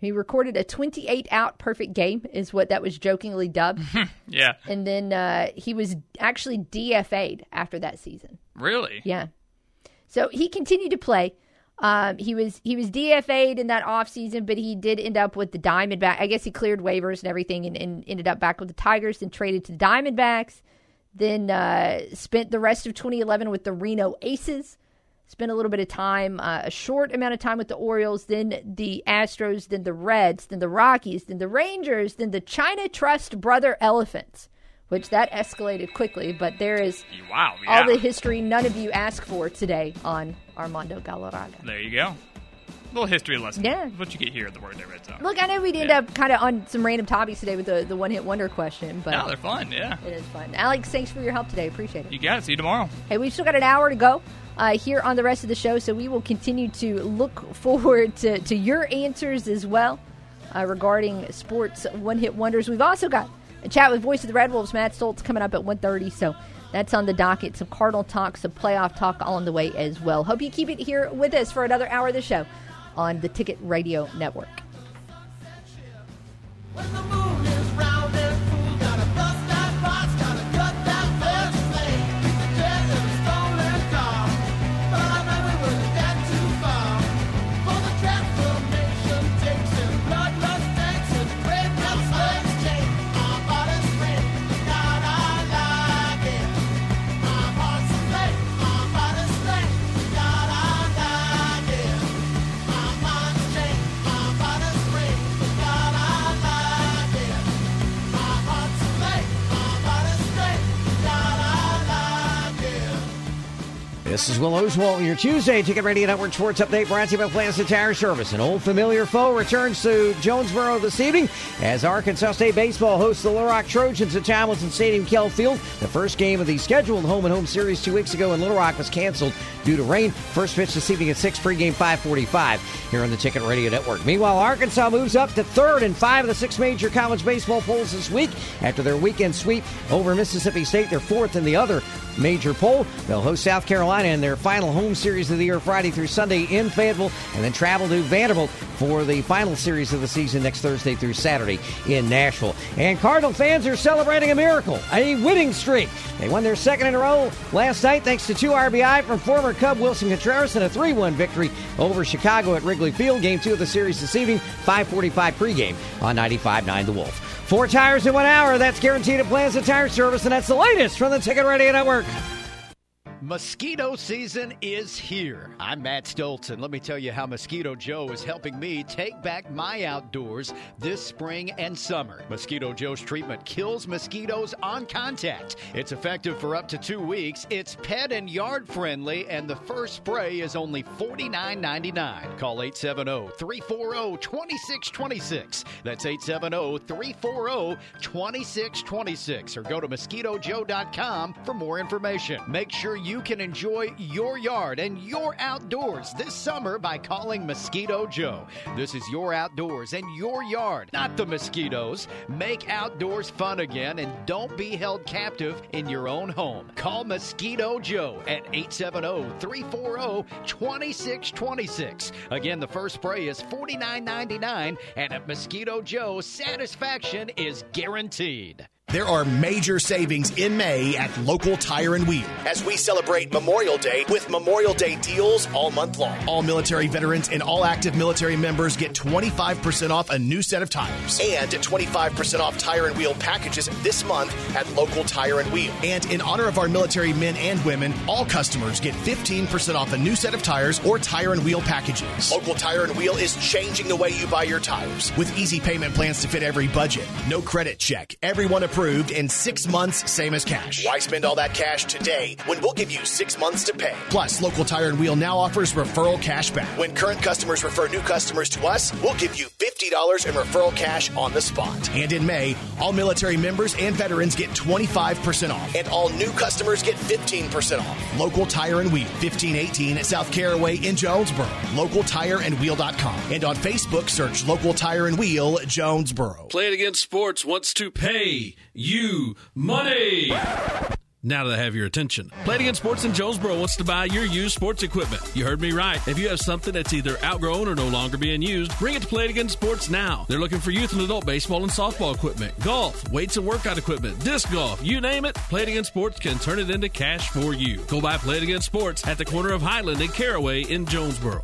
He recorded a 28 out perfect game, is what that was jokingly dubbed. Yeah, and then uh, he was actually DFA'd after that season. really. Yeah. So he continued to play. Um, he was he was DFA'd in that offseason, but he did end up with the Diamondback. I guess he cleared waivers and everything and, and ended up back with the Tigers, then traded to the Diamondbacks. Then uh, spent the rest of 2011 with the Reno Aces. Spent a little bit of time, uh, a short amount of time with the Orioles, then the Astros, then the Reds, then the Rockies, then the Rangers, then the China Trust Brother Elephants, which that escalated quickly. But there is Wow. Yeah. all the history none of you asked for today on Armando Galarraga. there you go. little history lesson. Yeah. What you get here at the Workday Red Zone. Look, I know we'd end up kind of on some random topics today with the, the one hit wonder question, but No, they're fun. Yeah. it is fun. Alex, thanks for your help today. Appreciate it. You got it. See you tomorrow. Hey, we've still got an hour to go uh, here on the rest of the show, so we will continue to look forward to, to your answers as well uh, regarding sports one hit wonders. We've also got a chat with Voice of the Red Wolves, Matt Stolz, coming up at 1.30, so that's on the docket. Some Cardinal talk, some playoff talk all on the way as well. Hope you keep it here with us for another hour of the show on the Ticket Radio Network. This is Will Oswald, your Tuesday Ticket Radio Network Sports Update brought to you by Plaza Tire Service. An old familiar foe returns to Jonesboro this evening as Arkansas State Baseball hosts the Little Rock Trojans at Tomlinson Stadium, Kell Field. The first game of the scheduled home and home series two weeks ago in Little Rock was canceled due to rain. First pitch this evening at 6, pregame 545 here on the Ticket Radio Network. Meanwhile, Arkansas moves up to third in five of the six major college baseball polls this week after their weekend sweep over Mississippi State. They're fourth in the other major poll. They'll host South Carolina in their final home series of the year Friday through Sunday in Fayetteville and then travel to Vanderbilt for the final series of the season next Thursday through Saturday in Nashville. And Cardinal fans are celebrating a miracle, a winning streak. They won their second in a row last night thanks to two RBI from former Cub Willson Contreras and a 3-1 victory over Chicago at Wrigley Field. Game two of the series this evening, 545 pregame on 95.9 The Wolf. Four tires in one hour. That's guaranteed at Plaza Tire Service, and that's the latest from the Ticket Radio Network. Mosquito season is here. I'm Matt Stolz, and let me tell you how Mosquito Joe is helping me take back my outdoors this spring and summer. Mosquito Joe's treatment kills mosquitoes on contact. It's effective for up to two weeks. It's pet and yard friendly, and the first spray is only $49.99. Call 870 340 2626. That's 870 340 2626. Or go to mosquitojoe.com for more information. Make sure you you can enjoy your yard and your outdoors this summer by calling Mosquito Joe. This is your outdoors and your yard, not the mosquitoes. Make outdoors fun again and don't be held captive in your own home. Call Mosquito Joe at 870 340 2626. Again, the first spray is $49.99, and at Mosquito Joe, satisfaction is guaranteed. There are major savings in May at Local Tire and Wheel as we celebrate Memorial Day with Memorial Day deals all month long. All military veterans and all active military members get 25% off a new set of tires and 25% off tire and wheel packages this month at Local Tire and Wheel. And in honor of our military men and women, all customers get 15% off a new set of tires or tire and wheel packages. Local Tire and Wheel is changing the way you buy your tires with easy payment plans to fit every budget. No credit check. Everyone approved in six months, same as cash. Why spend all that cash today when we'll give you six months to pay? Plus, Local Tire and Wheel now offers referral cash back. When current customers refer new customers to us, we'll give you $50 in referral cash on the spot. And in May, all military members and veterans get 25% off. And all new customers get 15% off. Local Tire and Wheel, 1518 at South Caraway in Jonesboro. LocalTireandWheel.com. And on Facebook, search Local Tire and Wheel, Jonesboro. Play It Again Sports wants to pay you money. Now that I have your attention, Play It Again Sports in Jonesboro wants to buy your used sports equipment. You heard me right. If you have something that's either outgrown or no longer being used, bring it to Play It Again Sports now. They're looking for youth and adult baseball and softball equipment, golf, weights and workout equipment, disc golf, you name it. Play It Again Sports can turn it into cash for you. Go buy Play It Again Sports at the corner of Highland and Caraway in Jonesboro.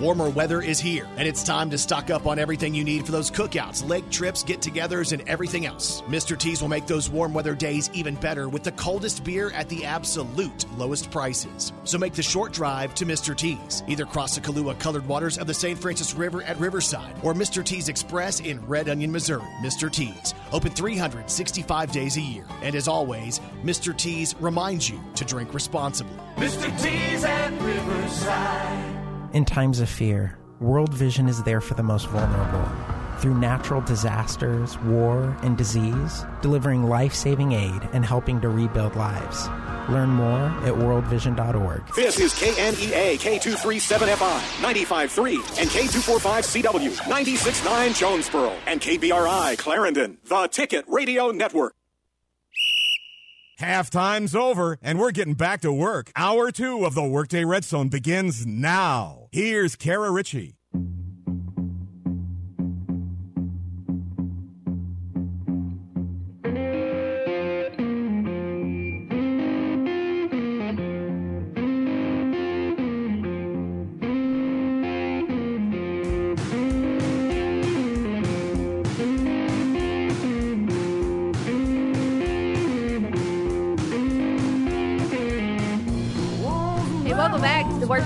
Warmer weather is here, and it's time to stock up on everything you need for those cookouts, lake trips, get togethers, and everything else. Mr. T's will make those warm weather days even better with the coldest beer at the absolute lowest prices. So make the short drive to Mr. T's. Either cross the Kahlua colored waters of the St. Francis River at Riverside or Mr. T's Express in Red Onion, Missouri. Mr. T's, open 365 days a year. And as always, Mr. T's reminds you to drink responsibly. Mr. T's at Riverside. In times of fear, World Vision is there for the most vulnerable. Through natural disasters, war, and disease, delivering life saving aid and helping to rebuild lives. Learn more at worldvision.org. This is KNEA K237FI 95.3 and K245CW 96.9 Jonesboro and KBRI Clarendon, the Ticket Radio Network. Halftime's over, and we're getting back to work. Hour two of the Workday Red Zone begins now. Here's Kara Richey.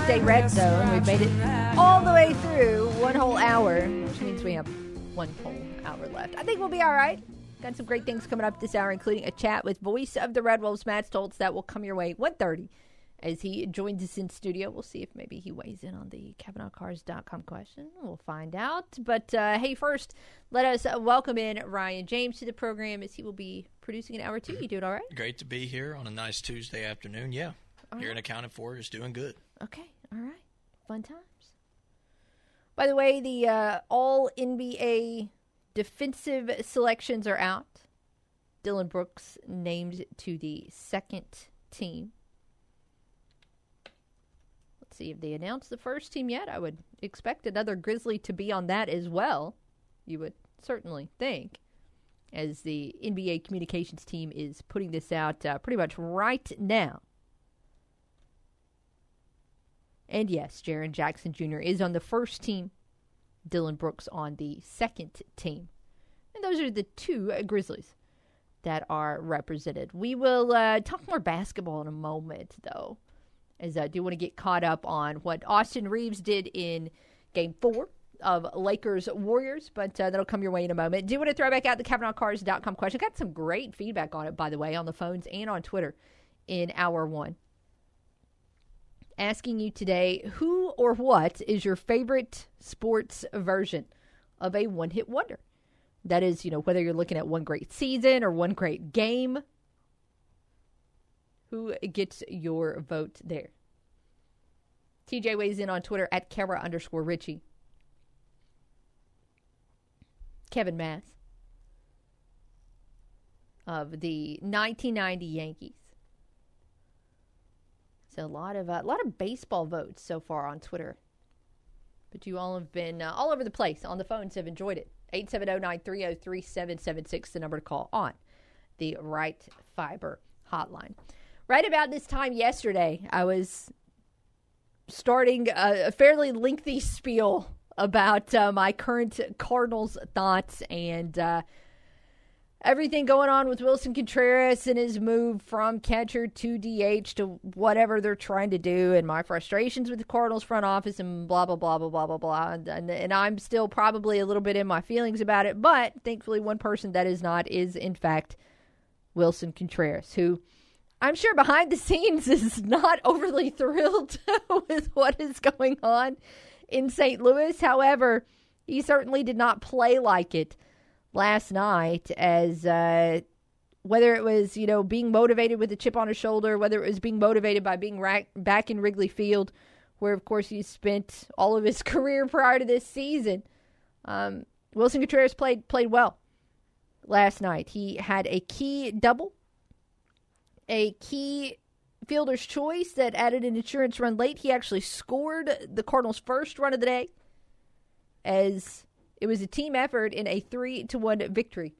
Back to the Workday Red Zone. We've made it all the way through one whole hour, which means we have one whole hour left. I think we'll be all right. Got some great things coming up this hour, including a chat with voice of the Red Wolves, Matt Stolz. That will come your way 1.30 as he joins us in studio. We'll see if maybe he weighs in on the CavenaughCars.com question. We'll find out. But uh, hey, first, let us welcome in Ryan James to the program as he will be producing an hour two. You doing all right? Great to be here on a nice Tuesday afternoon. Yeah, All here right. and accounted for is doing good. Okay, all right. Fun times. By the way, the uh, all NBA defensive selections are out. Dillon Brooks named to the second team. Let's see if they announced the first team yet. I would expect another Grizzly to be on that as well. You would certainly think, as the NBA communications team is putting this out uh, pretty much right now. And yes, Jaren Jackson Jr. is on the first team. Dillon Brooks on the second team. And those are the two uh, Grizzlies that are represented. We will uh, talk more basketball in a moment, though, as I do want to get caught up on what Austin Reaves did in game four of Lakers Warriors, but uh, that'll come your way in a moment. Do want to throw back out the CavenaughCars.com question. Got some great feedback on it, by the way, on the phones and on Twitter in hour one asking you today who or what is your favorite sports version of a one hit wonder? That is, you know, whether you're looking at one great season or one great game. Who gets your vote there? TJ weighs in on Twitter at Kara underscore Richey. Kevin Maas of the 1990 Yankees. So a lot of uh, a lot of baseball votes so far on Twitter. But you all have been uh, all over the place on the phones. Have enjoyed it. 870-930-3776, the number to call on the Ritter Fiber hotline. Right about this time yesterday, I was starting a, a fairly lengthy spiel about uh, my current Cardinals thoughts and uh, everything going on with Willson Contreras and his move from catcher to DH to whatever they're trying to do, and my frustrations with the Cardinals front office and blah blah blah blah blah blah blah. And, and, and I'm still probably a little bit in my feelings about it, but thankfully, one person that is not is in fact Willson Contreras, who. I'm sure behind the scenes is not overly thrilled with what is going on in St. Louis. However, he certainly did not play like it last night as uh, whether it was you know being motivated with a chip on his shoulder whether it was being motivated by being rack- back in wrigley field where of course he spent all of his career prior to this season. Um, willson contreras played played well last night. He had a key double a key fielder's choice that added an insurance run late. He actually scored the cardinals first run of the day as it was a team effort in a three to one victory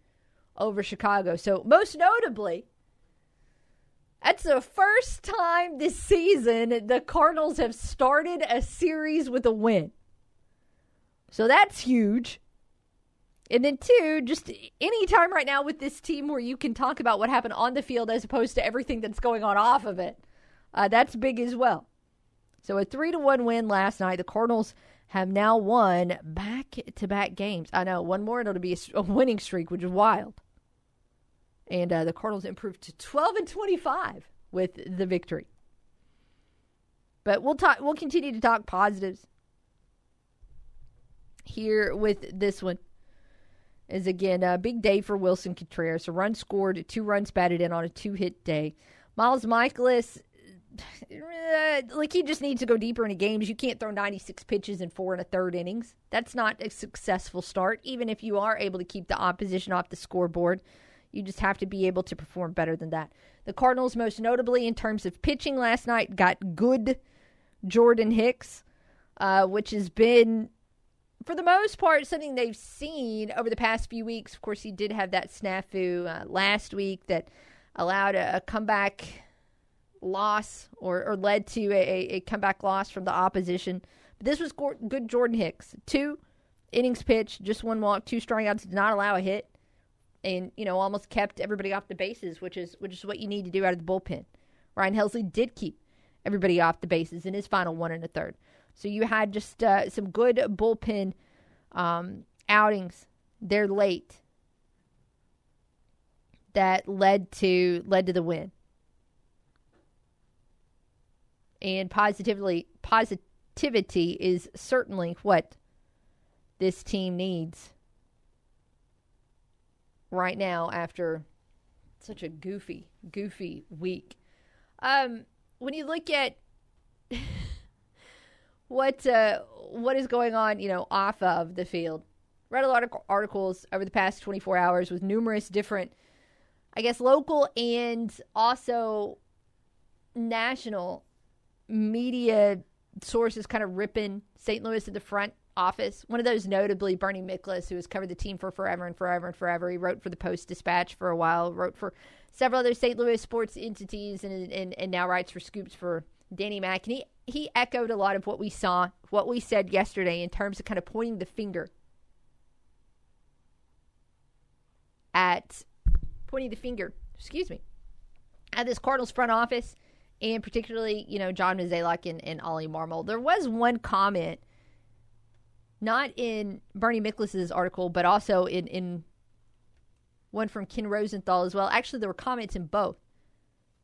over Chicago. So most notably, that's the first time this season the Cardinals have started a series with a win. So that's huge. And then two, just any time right now with this team where you can talk about what happened on the field as opposed to everything that's going on off of it. Uh, that's big as well. So a three to one win last night. The Cardinals have now won back to back games. I know one more and it'll be a, winning streak, which is wild. And uh, the Cardinals improved to twelve and twenty five with the victory. But we'll talk. We'll continue to talk positives here with this one. Is again a big day for Willson Contreras. A run scored, two runs batted in on a two hit day. Miles uh, like he just needs to go deeper into games. You can't throw 96 pitches in four and a third innings. That's not a successful start. Even if you are able to keep the opposition off the scoreboard, you just have to be able to perform better than that. The Cardinals, most notably in terms of pitching last night, got good Jordan Hicks, uh, which has been, for the most part, something they've seen over the past few weeks. Of course, he did have that snafu uh, last week that allowed a, a comeback loss or, or led to a, a comeback loss from the opposition. But this was good Jordan Hicks. Two innings pitched, just one walk, two strikeouts, did not allow a hit, and you know almost kept everybody off the bases, which is which is what you need to do out of the bullpen. Ryan Helsley did keep everybody off the bases in his final one and a third. So you had just uh, some good bullpen um, outings there late that led to led to the win and positively positivity is certainly what this team needs right now after such a goofy goofy week. Um when you look at what uh, what is going on you know off of the field read a lot of articles over the past 24 hours with numerous different i guess local and also national media sources kind of ripping St. Louis at the front office. One of those, notably Bernie Miklasz, who has covered the team for forever and forever and forever. He wrote for the Post Dispatch for a while, wrote for several other St. Louis sports entities, and, and, and now writes for Scoops for Danny Mac. And he, he echoed a lot of what we saw, what we said yesterday in terms of kind of pointing the finger at pointing the finger, excuse me, at this Cardinals front office and particularly, you know, John Mozeliak and, and Oli Marmol. There was one comment, not in Bernie Miklasz's article, but also in, in one from Ken Rosenthal as well. Actually, there were comments in both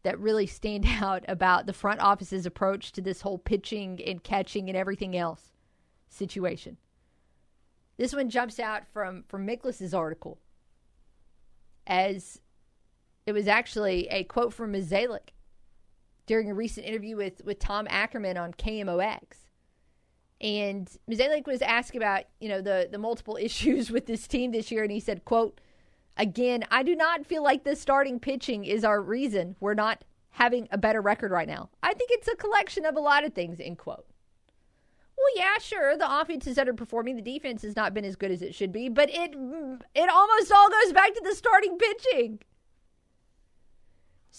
that really stand out about the front office's approach to this whole pitching and catching and everything else situation. This one jumps out from from Miklasz's article as it was actually a quote from Mozeliak during a recent interview with, with Tom Ackerman on KMOX. And Mozeliak was asked about, you know, the, the multiple issues with this team this year, and he said, quote, again, I do not feel like the starting pitching is our reason we're not having a better record right now. I think it's a collection of a lot of things, end quote. Well, yeah, sure, the offense is underperforming. The defense has not been as good as it should be, but it it almost all goes back to the starting pitching.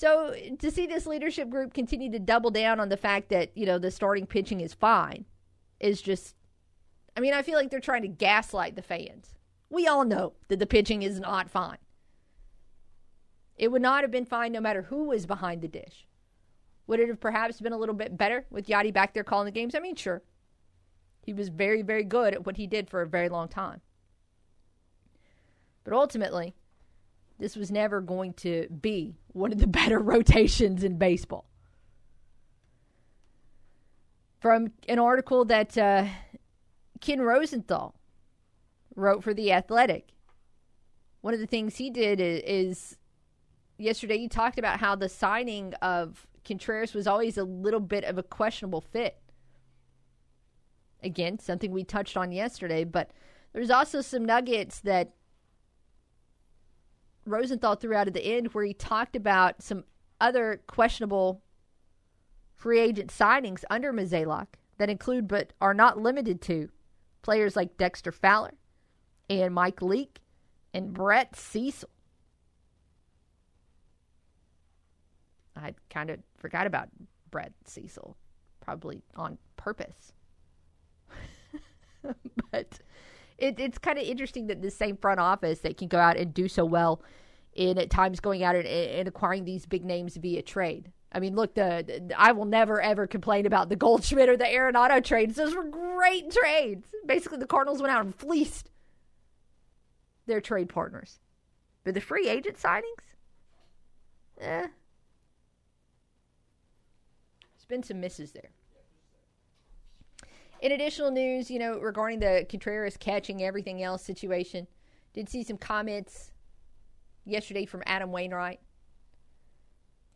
So to see this leadership group continue to double down on the fact that, you know, the starting pitching is fine is just I mean, I feel like they're trying to gaslight the fans. We all know that the pitching is not fine. It would not have been fine no matter who was behind the dish. Would it have perhaps been a little bit better with Yadi back there calling the games? I mean, sure. He was very, very good at what he did for a very long time. But ultimately, this was never going to be one of the better rotations in baseball. From an article that uh, Ken Rosenthal wrote for The Athletic, one of the things he did is, is yesterday he talked about how the signing of Contreras was always a little bit of a questionable fit. Again, something we touched on yesterday, but there's also some nuggets that Rosenthal threw out at the end where he talked about some other questionable free agent signings under Mozeliak that include but are not limited to players like Dexter Fowler and Mike Leake and Brett Cecil. I kind of forgot about Brett Cecil, probably on purpose. but it, it's kind of interesting that the same front office that can go out and do so well in at times going out and, and acquiring these big names via trade. I mean, look, the, the, I will never ever complain about the Goldschmidt or the Arenado trades. Those were great trades. Basically, the Cardinals went out and fleeced their trade partners. But the free agent signings, eh, there's been some misses there. In additional news, you know, regarding the Contreras catching everything else situation, did see some comments yesterday from Adam Wainwright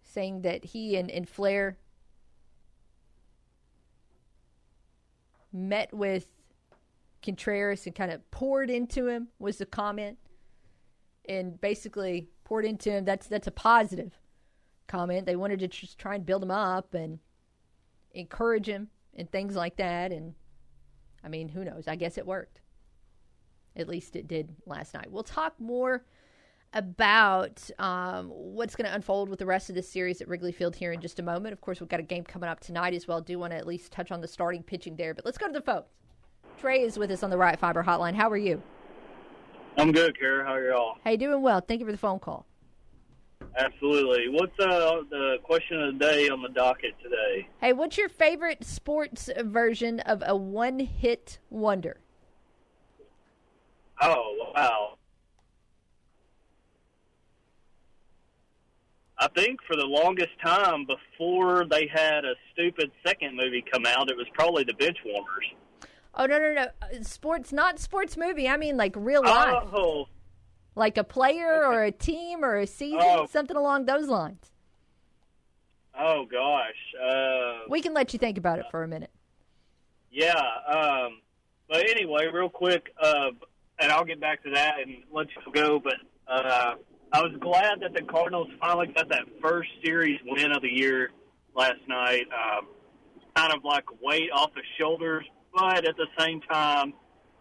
saying that he and, and Flair met with Contreras and kind of poured into him was the comment. And basically poured into him. That's that's a positive comment. They wanted to just try and build him up and encourage him and things like that. And I mean, who knows? I guess it worked. At least it did last night. We'll talk more about um, what's going to unfold with the rest of this series at Wrigley Field here in just a moment. Of course, we've got a game coming up tonight as well. Do want to at least touch on the starting pitching there, but let's go to the phones. Trey is with us on the Ritter Fiber Hotline. How are you? I'm good, Kara. How are y'all? Hey, doing well. Thank you for the phone call. Absolutely. What's uh, the question of the day on the docket today? Hey, what's your favorite sports version of a one-hit wonder? Oh wow! I think for the longest time before they had a stupid second movie come out, it was probably the Benchwarmers. Oh no no no! Sports, not sports movie. I mean like real life, Oh, like a player or a team or a season, Oh. something along those lines. oh gosh. Uh, We can let you think about it for a minute. Yeah. Um, but anyway, real quick, uh, and I'll get back to that and let you go. But uh, I was glad that the Cardinals finally got that first series win of the year last night. Um, kind of like weight off the shoulders, but at the same time,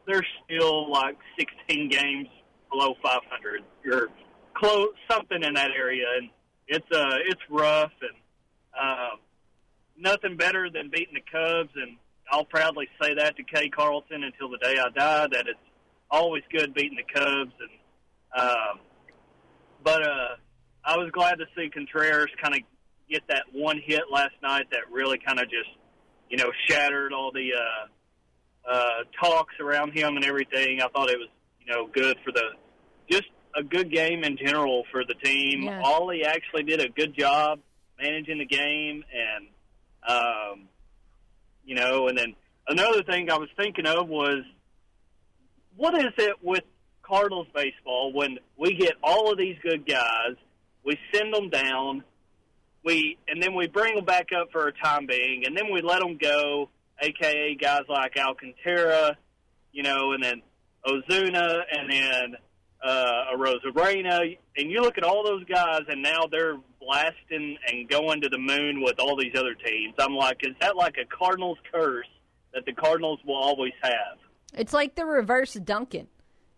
they're still like 16 games below 500 or close something in that area, and it's uh it's rough and. Um, nothing better than beating the Cubs, and I'll proudly say that to Kay Carlson until the day I die. That it's always good beating the Cubs, and um, but uh, I was glad to see Contreras kind of get that one hit last night that really kind of just you know shattered all the uh, uh, talks around him and everything. I thought it was you know good for the just a good game in general for the team. Yeah. Ollie actually did a good job managing the game, and um, you know, and then another thing I was thinking of was what is it with Cardinals baseball when we get all of these good guys, we send them down, we and then we bring them back up for a time being, and then we let them go, aka guys like Alcantara, you know, and then Ozuna, and then uh, Arozarena, and you look at all those guys, and now they're blasting and going to the moon with all these other teams. I'm like, is that like a Cardinals curse that the Cardinals will always have? It's like the reverse Duncan.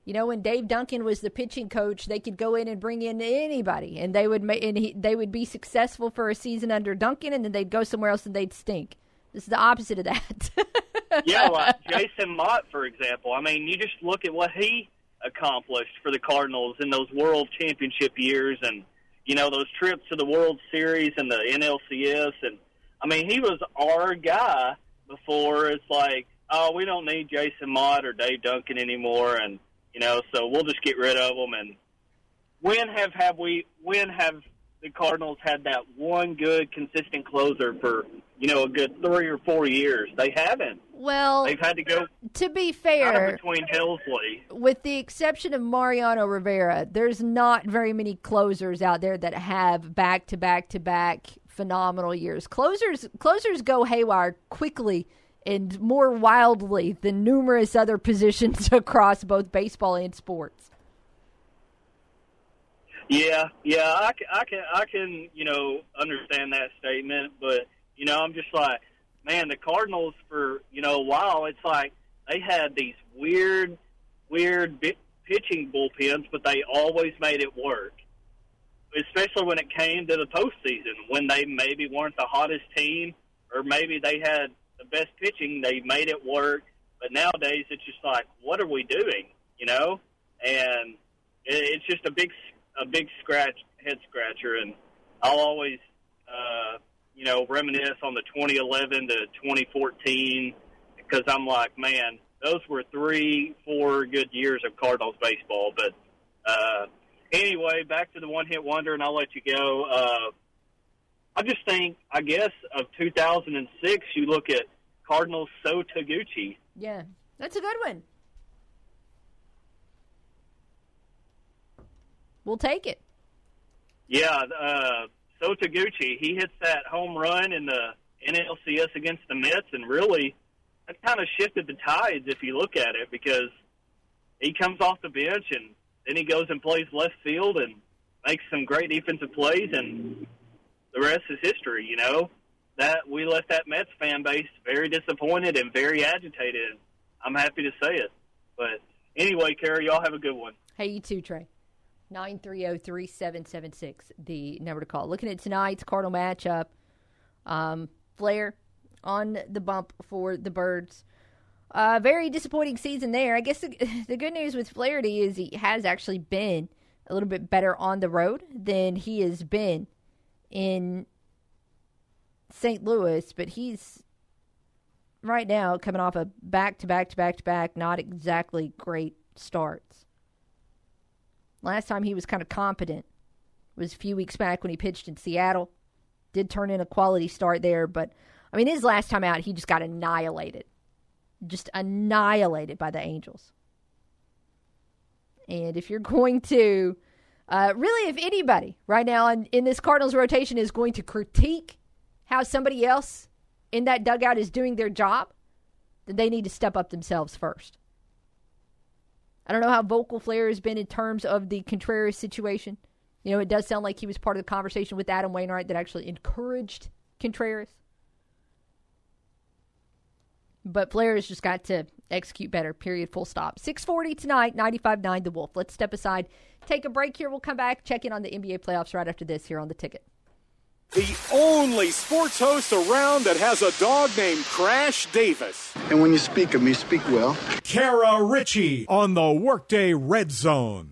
You know, when Dave Duncan was the pitching coach, they could go in and bring in anybody, and they would ma- and he, they would be successful for a season under Duncan, and then they'd go somewhere else and they'd stink. This is the opposite of that. yeah, like Jason Motte, for example. I mean, you just look at what he accomplished for the Cardinals in those World Championship years, and you know those trips to the World Series and the NLCS, and I mean, he was our guy before. It's like, oh, we don't need Jason Motte or Dave Duncan anymore, and you know, so we'll just get rid of them. And when have have we? When have the Cardinals had that one good, consistent closer for you know a good three or four years? They haven't. Well, They've had to go to be kind fair, of between Helsley. with the exception of Mariano Rivera, there's not very many closers out there that have back to back to back phenomenal years. Closers closers go haywire quickly and more wildly than numerous other positions across both baseball and sports. Yeah, yeah, I I can, I can, you know, understand that statement, but you know, I'm just like, man, the Cardinals for you know a while, it's like they had these weird, weird bi- pitching bullpens, but they always made it work. Especially when it came to the postseason, when they maybe weren't the hottest team, or maybe they had the best pitching, they made it work. But nowadays, it's just like, what are we doing? You know, and it, it's just a big, a big scratch, head scratcher, and I'll always, uh, you know, reminisce on the 2011 to 2014 because I'm like, man, those were three, four good years of Cardinals baseball. But uh, anyway, back to the one hit wonder, and I'll let you go. Uh, I just think, I guess, of 2006, you look at Cardinals So Taguchi. Yeah, that's a good one. We'll take it. Yeah, uh, So Taguchi, he hits that home run in the NLCS against the Mets, and really, that kind of shifted the tides if you look at it because he comes off the bench and then he goes and plays left field and makes some great defensive plays, and the rest is history. You know that we left that Mets fan base very disappointed and very agitated. I'm happy to say it, but anyway, Carrie, y'all have a good one. Hey, you too, Trey. 930-3776, the number to call. Looking at tonight's Cardinal matchup, um, Flair on the bump for the Birds. Uh, very disappointing season there. I guess the, the good news with Flaherty is he has actually been a little bit better on the road than he has been in St. Louis, but he's right now coming off a back to back to back to back, not exactly great starts. Last time he was kind of competent was a few weeks back when he pitched in Seattle. Did turn in a quality start there, but I mean his last time out he just got annihilated. Just annihilated by the Angels. And if you're going to uh, really, if anybody right now in, in this Cardinals rotation is going to critique how somebody else in that dugout is doing their job, then they need to step up themselves first. I don't know how vocal Flair has been in terms of the Contreras situation. You know, it does sound like he was part of the conversation with Adam Wainwright that actually encouraged Contreras. But Flair has just got to execute better, period, full stop. 640 tonight, 95.9 The Wolf. Let's step aside, take a break here. We'll come back, check in on the NBA playoffs right after this here on the ticket. The only sports host around that has a dog named Crash Davis. And when you speak of me, speak well. Kara Richey on the Workday Red Zone.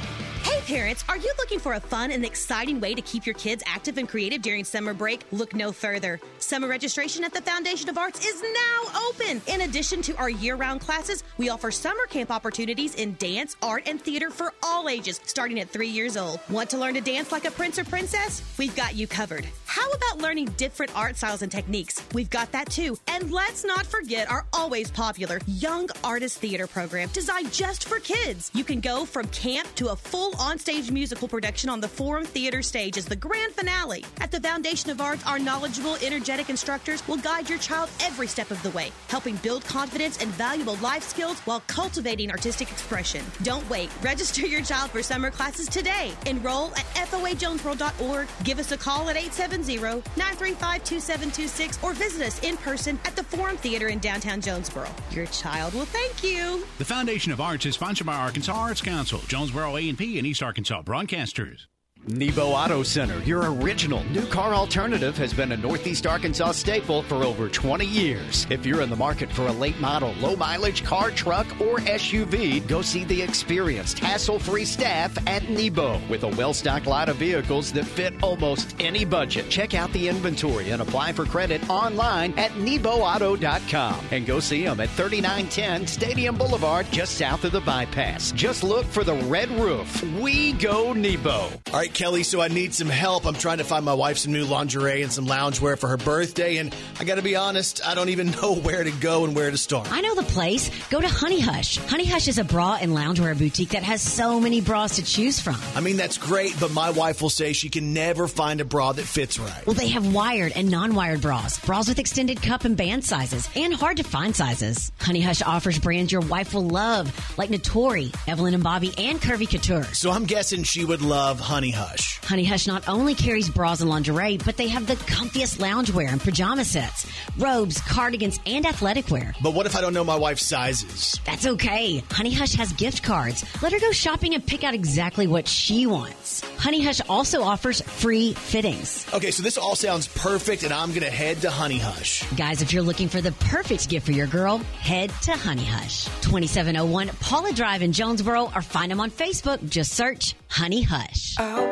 Parents, are you looking for a fun and exciting way to keep your kids active and creative during summer break? Look no further. Summer registration at the Foundation of Arts is now open. In addition to our year round classes, we offer summer camp opportunities in dance, art, and theater for all ages, starting at three years old. Want to learn to dance like a prince or princess? We've got you covered. How about learning different art styles and techniques? We've got that too. And let's not forget our always popular Young Artist Theater program designed just for kids. You can go from camp to a full on-stage musical production on the Forum Theater stage as the grand finale. At the Foundation of Arts, our knowledgeable, energetic instructors will guide your child every step of the way, helping build confidence and valuable life skills while cultivating artistic expression. Don't wait. Register your child for summer classes today. Enroll at foajonesboro.org. Give us a call at 870-935-2726 or visit us in person at the Forum Theater in downtown Jonesboro. Your child will thank you. The Foundation of Arts is sponsored by Arkansas Arts Council, Jonesboro A&P, and East Arkansas broadcasters. Nebo Auto Center, your original new car alternative, has been a Northeast Arkansas staple for over 20 years. If you're in the market for a late model, low mileage car, truck, or SUV, go see the experienced, hassle free staff at Nebo with a well stocked lot of vehicles that fit almost any budget. Check out the inventory and apply for credit online at NeboAuto.com and go see them at 3910 Stadium Boulevard, just south of the bypass. Just look for the red roof. We go Nebo. All right, it, Kelly, so I need some help. I'm trying to find my wife some new lingerie and some loungewear for her birthday, and I gotta be honest, I don't even know where to go and where to start. I know the place. Go to Honey Hush. Honey Hush is a bra and loungewear boutique that has so many bras to choose from. I mean, that's great, but my wife will say she can never find a bra that fits right. Well, they have wired and non-wired bras, bras with extended cup and band sizes, and hard to find sizes. Honey Hush offers brands your wife will love, like Natori, Evelyn and Bobby, and Curvy Couture. So I'm guessing she would love Honey Hush. Honey Hush not only carries bras and lingerie, but they have the comfiest loungewear and pajama sets, robes, cardigans, and athletic wear. But what if I don't know my wife's sizes? That's okay. Honey Hush has gift cards. Let her go shopping and pick out exactly what she wants. Honey Hush also offers free fittings. Okay, so this all sounds perfect, and I'm gonna head to Honey Hush. Guys, if you're looking for the perfect gift for your girl, head to Honey Hush. 2701 Paula Drive in Jonesboro, or find them on Facebook. Just search Honey Hush. Oh,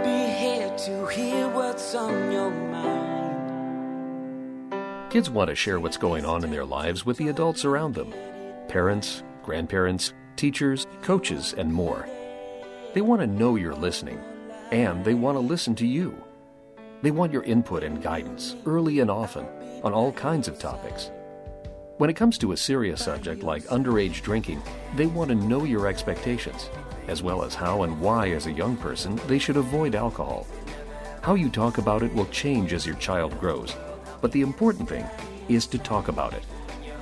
Kids want to share what's going on in their lives with the adults around them parents, grandparents, teachers, coaches, and more. They want to know you're listening, and they want to listen to you. They want your input and guidance early and often on all kinds of topics. When it comes to a serious subject like underage drinking, they want to know your expectations, as well as how and why, as a young person, they should avoid alcohol. How you talk about it will change as your child grows, but the important thing is to talk about it.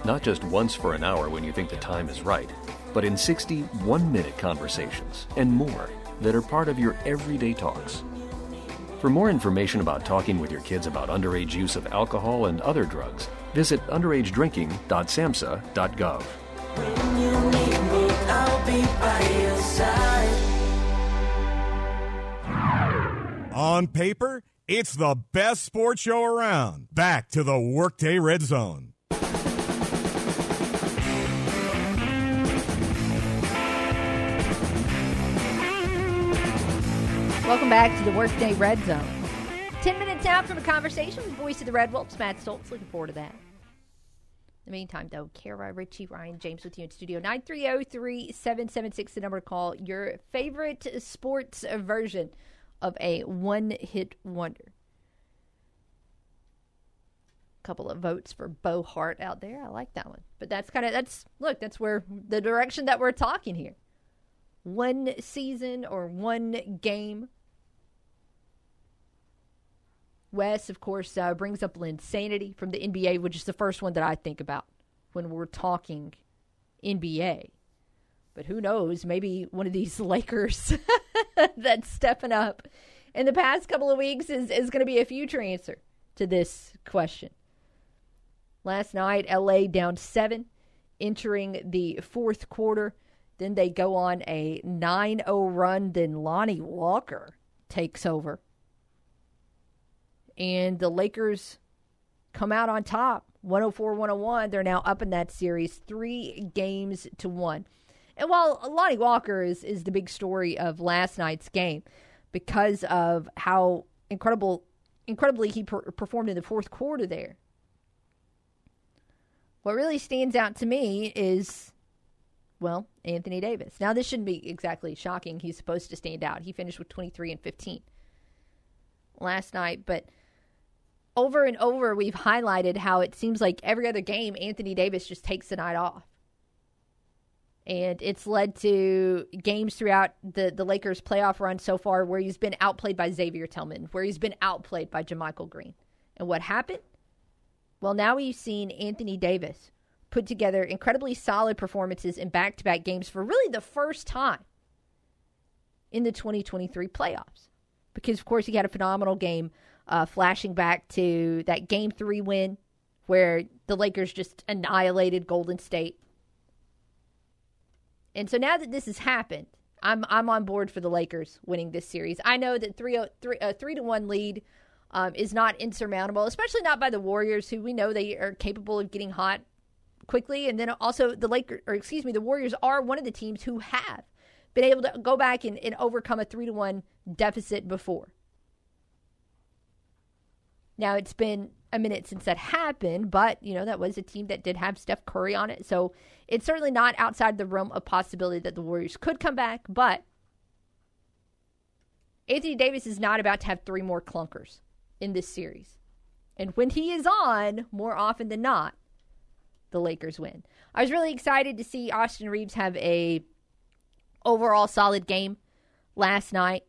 Not just once for an hour when you think the time is right, but in 60 one minute conversations and more that are part of your everyday talks. For more information about talking with your kids about underage use of alcohol and other drugs, visit underagedrinking.samhsa.gov. When you need me, I'll be by your side. On paper, it's the best sports show around. Back to the Workday Red Zone. Welcome back to the Workday Red Zone. 10 minutes out from a conversation with the voice of the Red Wolves, Matt Stolz. Looking forward to that. The meantime, though, Kara, Richey, Ryan, James with you in studio. 930 776, the number to call. Your favorite sports version of a one hit wonder. A Couple of votes for Bo Hart out there. I like that one. But that's kind of, that's, look, that's where the direction that we're talking here. One season or one game Wes, of course, uh, brings up Linsanity from the NBA, which is the first one that I think about when we're talking NBA. But who knows? Maybe one of these Lakers that's stepping up in the past couple of weeks is, is going to be a future answer to this question. Last night, LA down seven, entering the fourth quarter. Then they go on a 9 0 run. Then Lonnie Walker takes over and the Lakers come out on top 104 101. They're now up in that series three games to one. And while Lonnie Walker is, is the big story of last night's game because of how incredible incredibly he per- performed in the fourth quarter there. What really stands out to me is, well, Anthony Davis. Now, this shouldn't be exactly shocking. He's supposed to stand out. He finished with 23 and 15 last night, but over and over we've highlighted how it seems like every other game Anthony Davis just takes the night off. And it's led to games throughout the, the Lakers playoff run so far where he's been outplayed by Xavier Tillman, where he's been outplayed by JaMychal Green. And what happened? Well, now we've seen Anthony Davis put together incredibly solid performances in back to back games for really the first time in the 2023 playoffs. Because, of course, he had a phenomenal game uh, flashing back to that game three win where the Lakers just annihilated Golden State. And so now that this has happened, I'm I'm on board for the Lakers winning this series. I know that three three a three to one lead um, is not insurmountable, especially not by the Warriors, who we know they are capable of getting hot quickly. And then also the Lakers, or excuse me, the Warriors are one of the teams who have been able to go back and, and overcome a three to one deficit before. Now it's been a minute since that happened, but you know that was a team that did have Steph Curry on it, so it's certainly not outside the realm of possibility that the Warriors could come back. But Anthony Davis is not about to have three more clunkers in this series. And when he is on, more often than not, the Lakers win. I was really excited to see Austin Reaves have a overall solid game last night.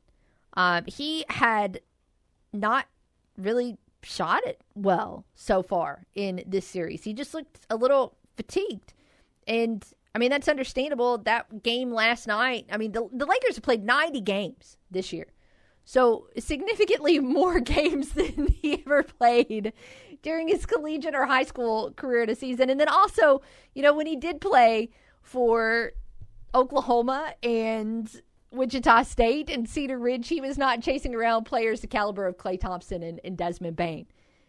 Um, he had not really shot it well so far in this series. He just looked a little fatigued. And I mean, that's understandable. That game last night, I mean, the, the Lakers have played 90 games this year. So, significantly more games than he ever played during his collegiate or high school career in a season. And then also, you know, when he did play for Oklahoma and Wichita State and Cedar Ridge, he was not chasing around players the caliber of Klay Thompson and, and Desmond Bane.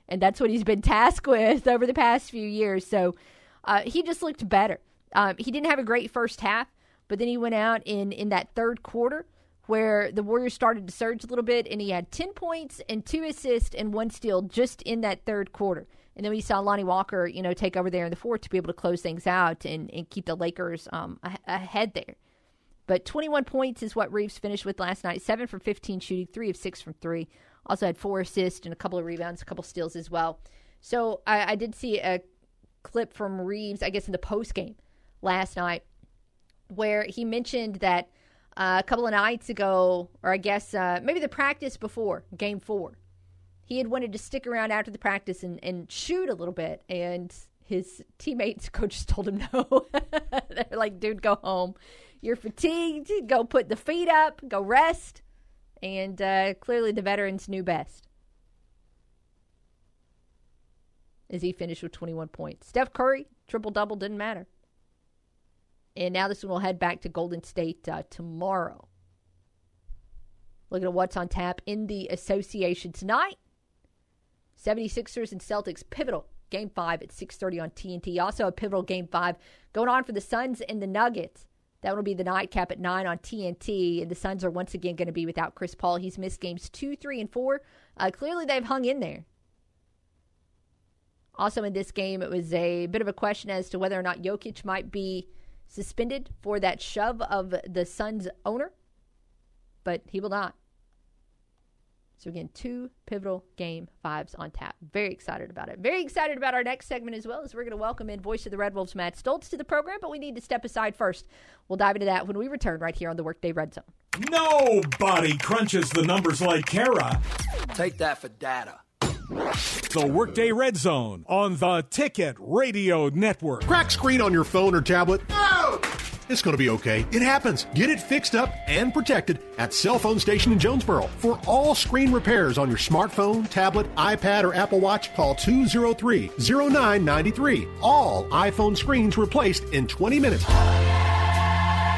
And that's what he's been tasked with over the past few years. So uh, he just looked better. Um, he didn't have a great first half, but then he went out in, in that third quarter where the Warriors started to surge a little bit, and he had 10 points and two assists and one steal just in that third quarter. And then we saw Lonnie Walker, you know, take over there in the fourth to be able to close things out and, and keep the Lakers um, ahead there. But 21 points is what Reaves finished with last night. Seven for 15 shooting, three of six from three. Also had four assists and a couple of rebounds, a couple steals as well. So I, I did see a clip from Reaves, I guess, in the post game last night, where he mentioned that uh, a couple of nights ago, or I guess uh, maybe the practice before game four, he had wanted to stick around after the practice and, and shoot a little bit. And his teammates, coaches told him no. They're like, dude, go home. You're fatigued. Go put the feet up. Go rest. And uh, clearly the veterans knew best. As he finished with 21 points. Steph Curry, triple double, didn't matter. And now this one will head back to Golden State uh, tomorrow. Looking at what's on tap in the association tonight. 76ers and Celtics pivotal game 5 at 6:30 on TNT. Also a pivotal game 5 going on for the Suns and the Nuggets. That will be the nightcap at 9 on TNT. And the Suns are once again going to be without Chris Paul. He's missed games 2, 3, and 4. Uh, clearly, they've hung in there. Also, in this game, it was a bit of a question as to whether or not Jokic might be suspended for that shove of the Suns owner, but he will not. So again, two pivotal game fives on tap. Very excited about it. Very excited about our next segment as well as we're going to welcome in voice of the Red Wolves, Matt Stolz, to the program, but we need to step aside first. We'll dive into that when we return right here on the Workday Red Zone. Nobody crunches the numbers like Kara. Take that for data. The Workday Red Zone on the Ticket Radio Network. Crack screen on your phone or tablet? No! It's going to be okay. It happens. Get it fixed up and protected at Cell Phone Station in Jonesboro. For all screen repairs on your smartphone, tablet, iPad, or Apple Watch, call 203 0993. All iPhone screens replaced in 20 minutes.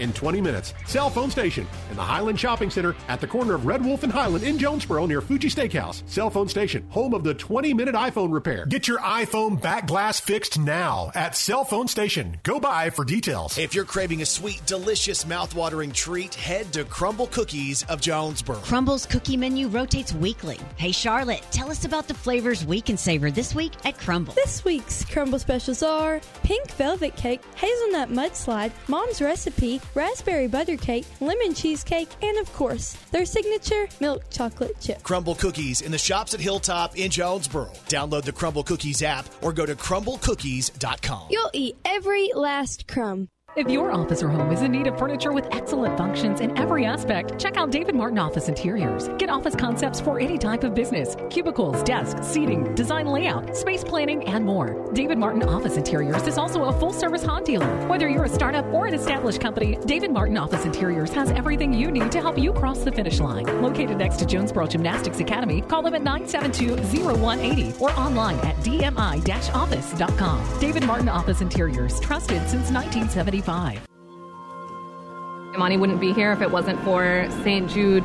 in 20 minutes. Cell phone station in the Highland Shopping Center at the corner of Red Wolf and Highland in Jonesboro near Fuji Steakhouse. Cell phone station, home of the 20 minute iPhone repair. Get your iPhone back glass fixed now at Cell Phone Station. Go by for details. If you're craving a sweet, delicious, mouthwatering treat, head to Crumbl Cookies of Jonesboro. Crumbl's cookie menu rotates weekly. Hey, Charlotte, tell us about the flavors we can savor this week at Crumbl. This week's Crumbl specials are pink velvet cake, hazelnut mudslide, mom's recipe, raspberry butter cake, lemon cheesecake, and of course, their signature milk chocolate chip. Crumbl Cookies in the shops at Hilltop in Jonesboro. Download the Crumbl Cookies app or go to crumblcookies.com. You'll eat every last crumb. If your office or home is in need of furniture with excellent functions in every aspect, check out David Martin Office Interiors. Get office concepts for any type of business cubicles, desks, seating, design layout, space planning, and more. David Martin Office Interiors is also a full service Hahn dealer. Whether you're a startup or an established company, David Martin Office Interiors has everything you need to help you cross the finish line. Located next to Jonesboro Gymnastics Academy, call them at 972 0180 or online at dmi office.com. David Martin Office Interiors, trusted since 1970. Imani wouldn't be here if it wasn't for St. Jude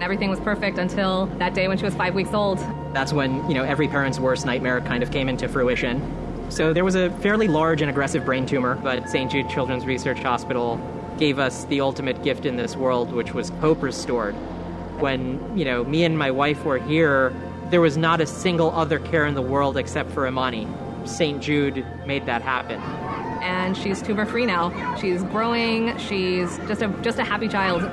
Everything was perfect until that day when she was five weeks old. That's when, you know, every parent's worst nightmare kind of came into fruition. So there was a fairly large and aggressive brain tumor, but St. Jude Children's Research Hospital gave us the ultimate gift in this world, which was hope restored. When, you know, me and my wife were here, there was not a single other care in the world except for Imani. St. Jude made that happen. And she's tumor free now. She's growing. She's just a just a happy child.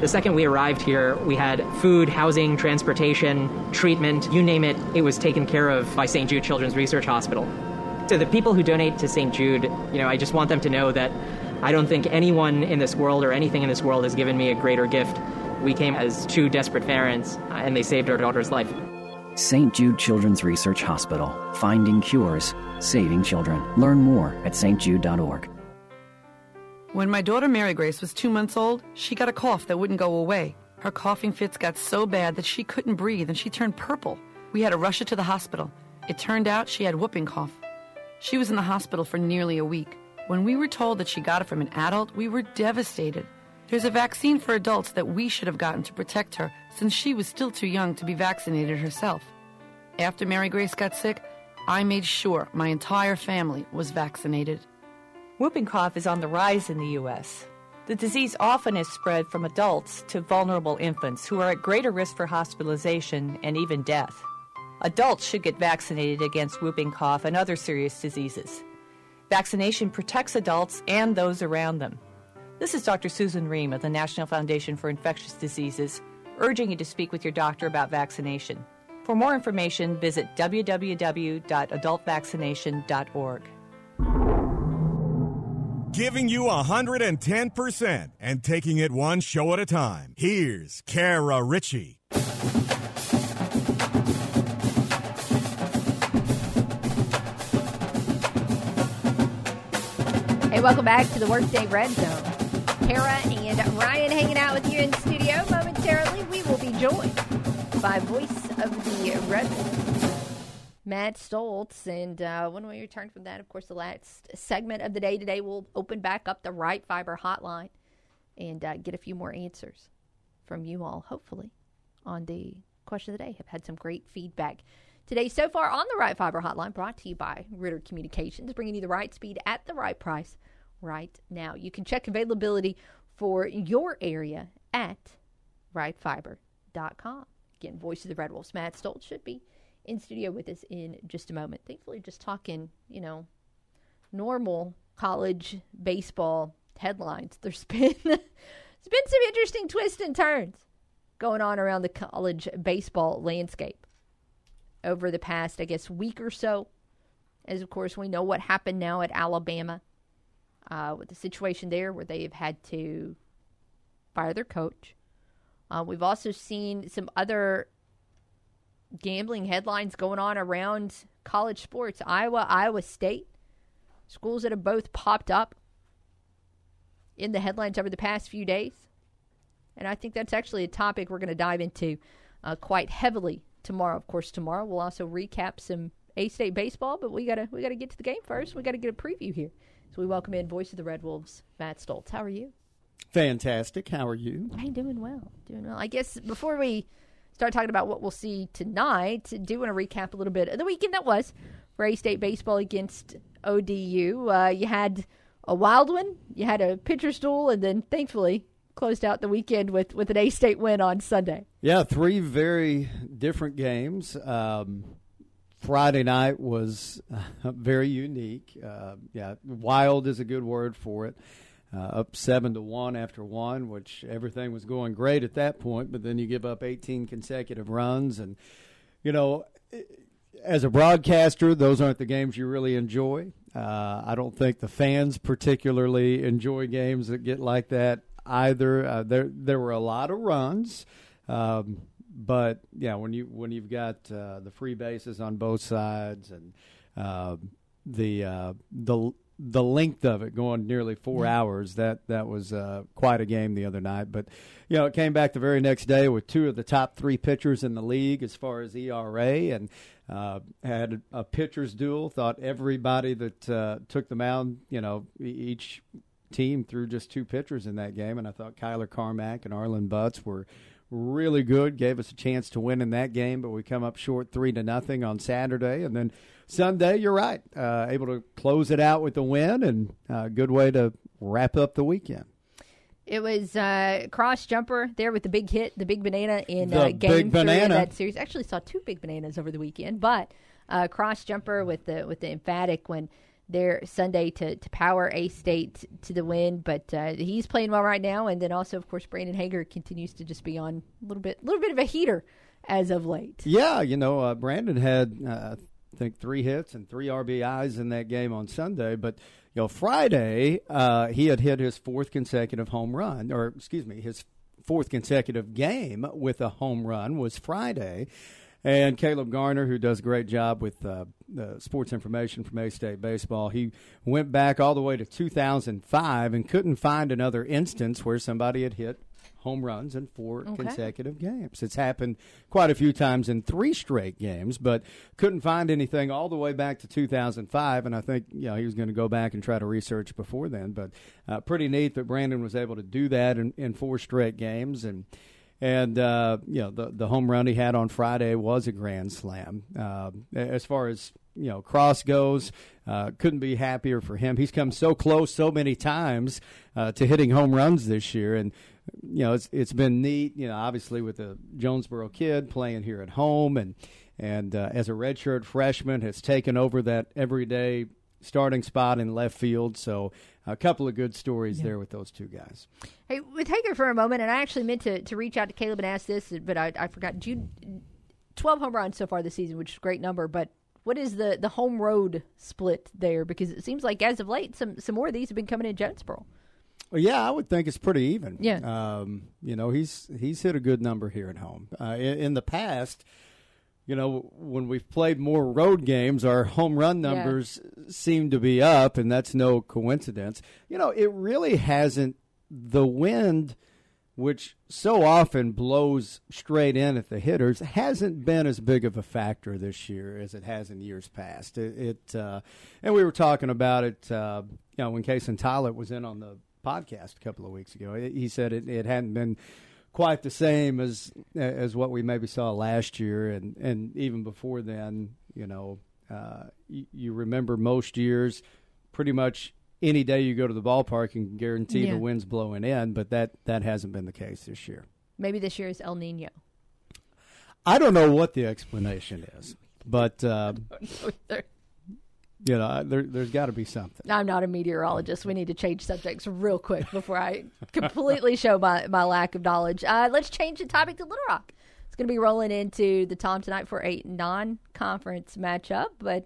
The second we arrived here, we had food, housing, transportation, treatment, you name it, it was taken care of by St. Jude Children's Research Hospital. So the people who donate to St. Jude, you know, I just want them to know that I don't think anyone in this world or anything in this world has given me a greater gift. We came as two desperate parents, and they saved our daughter's life. St. Jude Children's Research Hospital, finding cures, saving children. Learn more at stjude.org. When my daughter Mary Grace was two months old, she got a cough that wouldn't go away. Her coughing fits got so bad that she couldn't breathe and she turned purple. We had to rush her to the hospital. It turned out she had whooping cough. She was in the hospital for nearly a week. When we were told that she got it from an adult, we were devastated. There's a vaccine for adults that we should have gotten to protect her since she was still too young to be vaccinated herself. After Mary Grace got sick, I made sure my entire family was vaccinated. Whooping cough is on the rise in the U.S. The disease often is spread from adults to vulnerable infants who are at greater risk for hospitalization and even death. Adults should get vaccinated against whooping cough and other serious diseases. Vaccination protects adults and those around them. This is Dr. Susan Rehm of the National Foundation for Infectious Diseases, urging you to speak with your doctor about vaccination. For more information, visit www.adultvaccination.org. Giving you 110% and taking it one show at a time. Here's Kara Richey. Hey, welcome back to the Workday Red Zone. Kara and Ryan hanging out with you in studio. Momentarily, we will be joined by voice of the Red Matt Stolz. And uh, when we return from that, of course, the last segment of the day today, we'll open back up the Ritter Fiber hotline and uh, get a few more answers from you all, hopefully, on the question of the day. Have had some great feedback today so far on the Ritter Fiber hotline, brought to you by Ritter Communications, bringing you the right speed at the right price right now. You can check availability for your area at ritterfiber.com. Again, voice of the Red Wolves, Matt Stolz should be in studio with us in just a moment. Thankfully, just talking, you know, normal college baseball headlines. There's been there's been some interesting twists and turns going on around the college baseball landscape over the past, I guess, week or so. As of course we know what happened now at Alabama uh, with the situation there where they have had to fire their coach. Uh, we've also seen some other gambling headlines going on around college sports. Iowa, Iowa State, schools that have both popped up in the headlines over the past few days. And I think that's actually a topic we're going to dive into uh, quite heavily tomorrow. Of course, tomorrow we'll also recap some A State baseball, but we gotta we gotta get to the game first. We gotta get a preview here. So we welcome in voice of the Red Wolves, Matt Stolz. How are you? Fantastic. How are you? I'm doing well. Doing well. I guess before we start talking about what we'll see tonight, I do want to recap a little bit of the weekend that was for A State baseball against ODU. Uh, you had a wild one, you had a pitcher's duel, and then thankfully closed out the weekend with, with an A State win on Sunday. Yeah, three very different games. Um, Friday night was uh, very unique. Uh, yeah, wild is a good word for it. Uh, up seven to one after one, which everything was going great at that point. But then you give up 18 consecutive runs, and you know, as a broadcaster, those aren't the games you really enjoy. Uh, I don't think the fans particularly enjoy games that get like that either. Uh, there, there were a lot of runs. Um, but yeah, when you when you've got uh, the free bases on both sides and uh, the uh, the the length of it going nearly four hours, that that was uh, quite a game the other night. But you know, it came back the very next day with two of the top three pitchers in the league as far as ERA, and uh, had a pitcher's duel. Thought everybody that uh, took the mound, you know, each team threw just two pitchers in that game, and I thought Kyler Carmack and Arlen Butts were really good, gave us a chance to win in that game, but we come up short three to nothing on Saturday, and then Sunday, you're right, uh, able to close it out with the win, and a uh, good way to wrap up the weekend. It was uh, cross jumper there with the big hit, the big banana in The uh, game three banana. of that series. Actually, saw two big bananas over the weekend, but uh, cross jumper with the with the emphatic when there Sunday to, to power A State to the win. But uh, he's playing well right now, and then also of course Brandon Hager continues to just be on a little bit little bit of a heater as of late. Yeah, you know, uh, Brandon had uh, I think three hits and three RBIs in that game on Sunday, but you know, Friday uh, he had hit his fourth consecutive home run, or excuse me, his fourth consecutive game with a home run was Friday. And Caleb Garner, who does a great job with uh, sports information from A State Baseball, he went back all the way to 2005 and couldn't find another instance where somebody had hit home runs in four Okay. consecutive games. It's happened quite a few times in three straight games, but couldn't find anything all the way back to 2005. And I think you know he was going to go back and try to research before then. But uh, pretty neat that Brandon was able to do that in, in four straight games and. And uh, you know the the home run he had on Friday was a grand slam. Uh, as far as you know, cross goes, uh, couldn't be happier for him. He's come so close so many times uh, to hitting home runs this year, and you know it's it's been neat. You know, obviously with the Jonesboro kid playing here at home, and and uh, as a redshirt freshman has taken over that everyday starting spot in left field. So a couple of good stories there with those two guys. Hey, we'll take Hager for a moment, and I actually meant to, to reach out to Caleb and ask this, but I, I forgot. 12 home runs so far this season, which is a great number, but what is the, the home road split there? Because it seems like as of late, some, some more of these have been coming in Jonesboro. Well, yeah, I would think it's pretty even. Yeah. Um, you know, he's he's hit a good number here at home. Uh, in, in the past, you know, when we've played more road games, our home run Yeah. numbers seem to be up, and that's no coincidence. You know, it really hasn't. The wind, which so often blows straight in at the hitters, hasn't been as big of a factor this year as it has in years past. It, it uh, and we were talking about it. Uh, you know, when Kason Tollett was in on the podcast a couple of weeks ago, he said it, it hadn't been quite the same as as what we maybe saw last year, and and even before then, you know, uh, you, you remember most years, pretty much any day you go to the ballpark and guarantee Yeah. the wind's blowing in, but that that hasn't been the case this year. Maybe this year is El Nino. I don't know what the explanation is, but uh, you know, there, there's got to be something. I'm not a meteorologist. We need to change subjects real quick before I completely show my, my lack of knowledge. Uh, let's change the topic to Little Rock. It's going to be rolling into the Tom tonight for a non conference matchup, but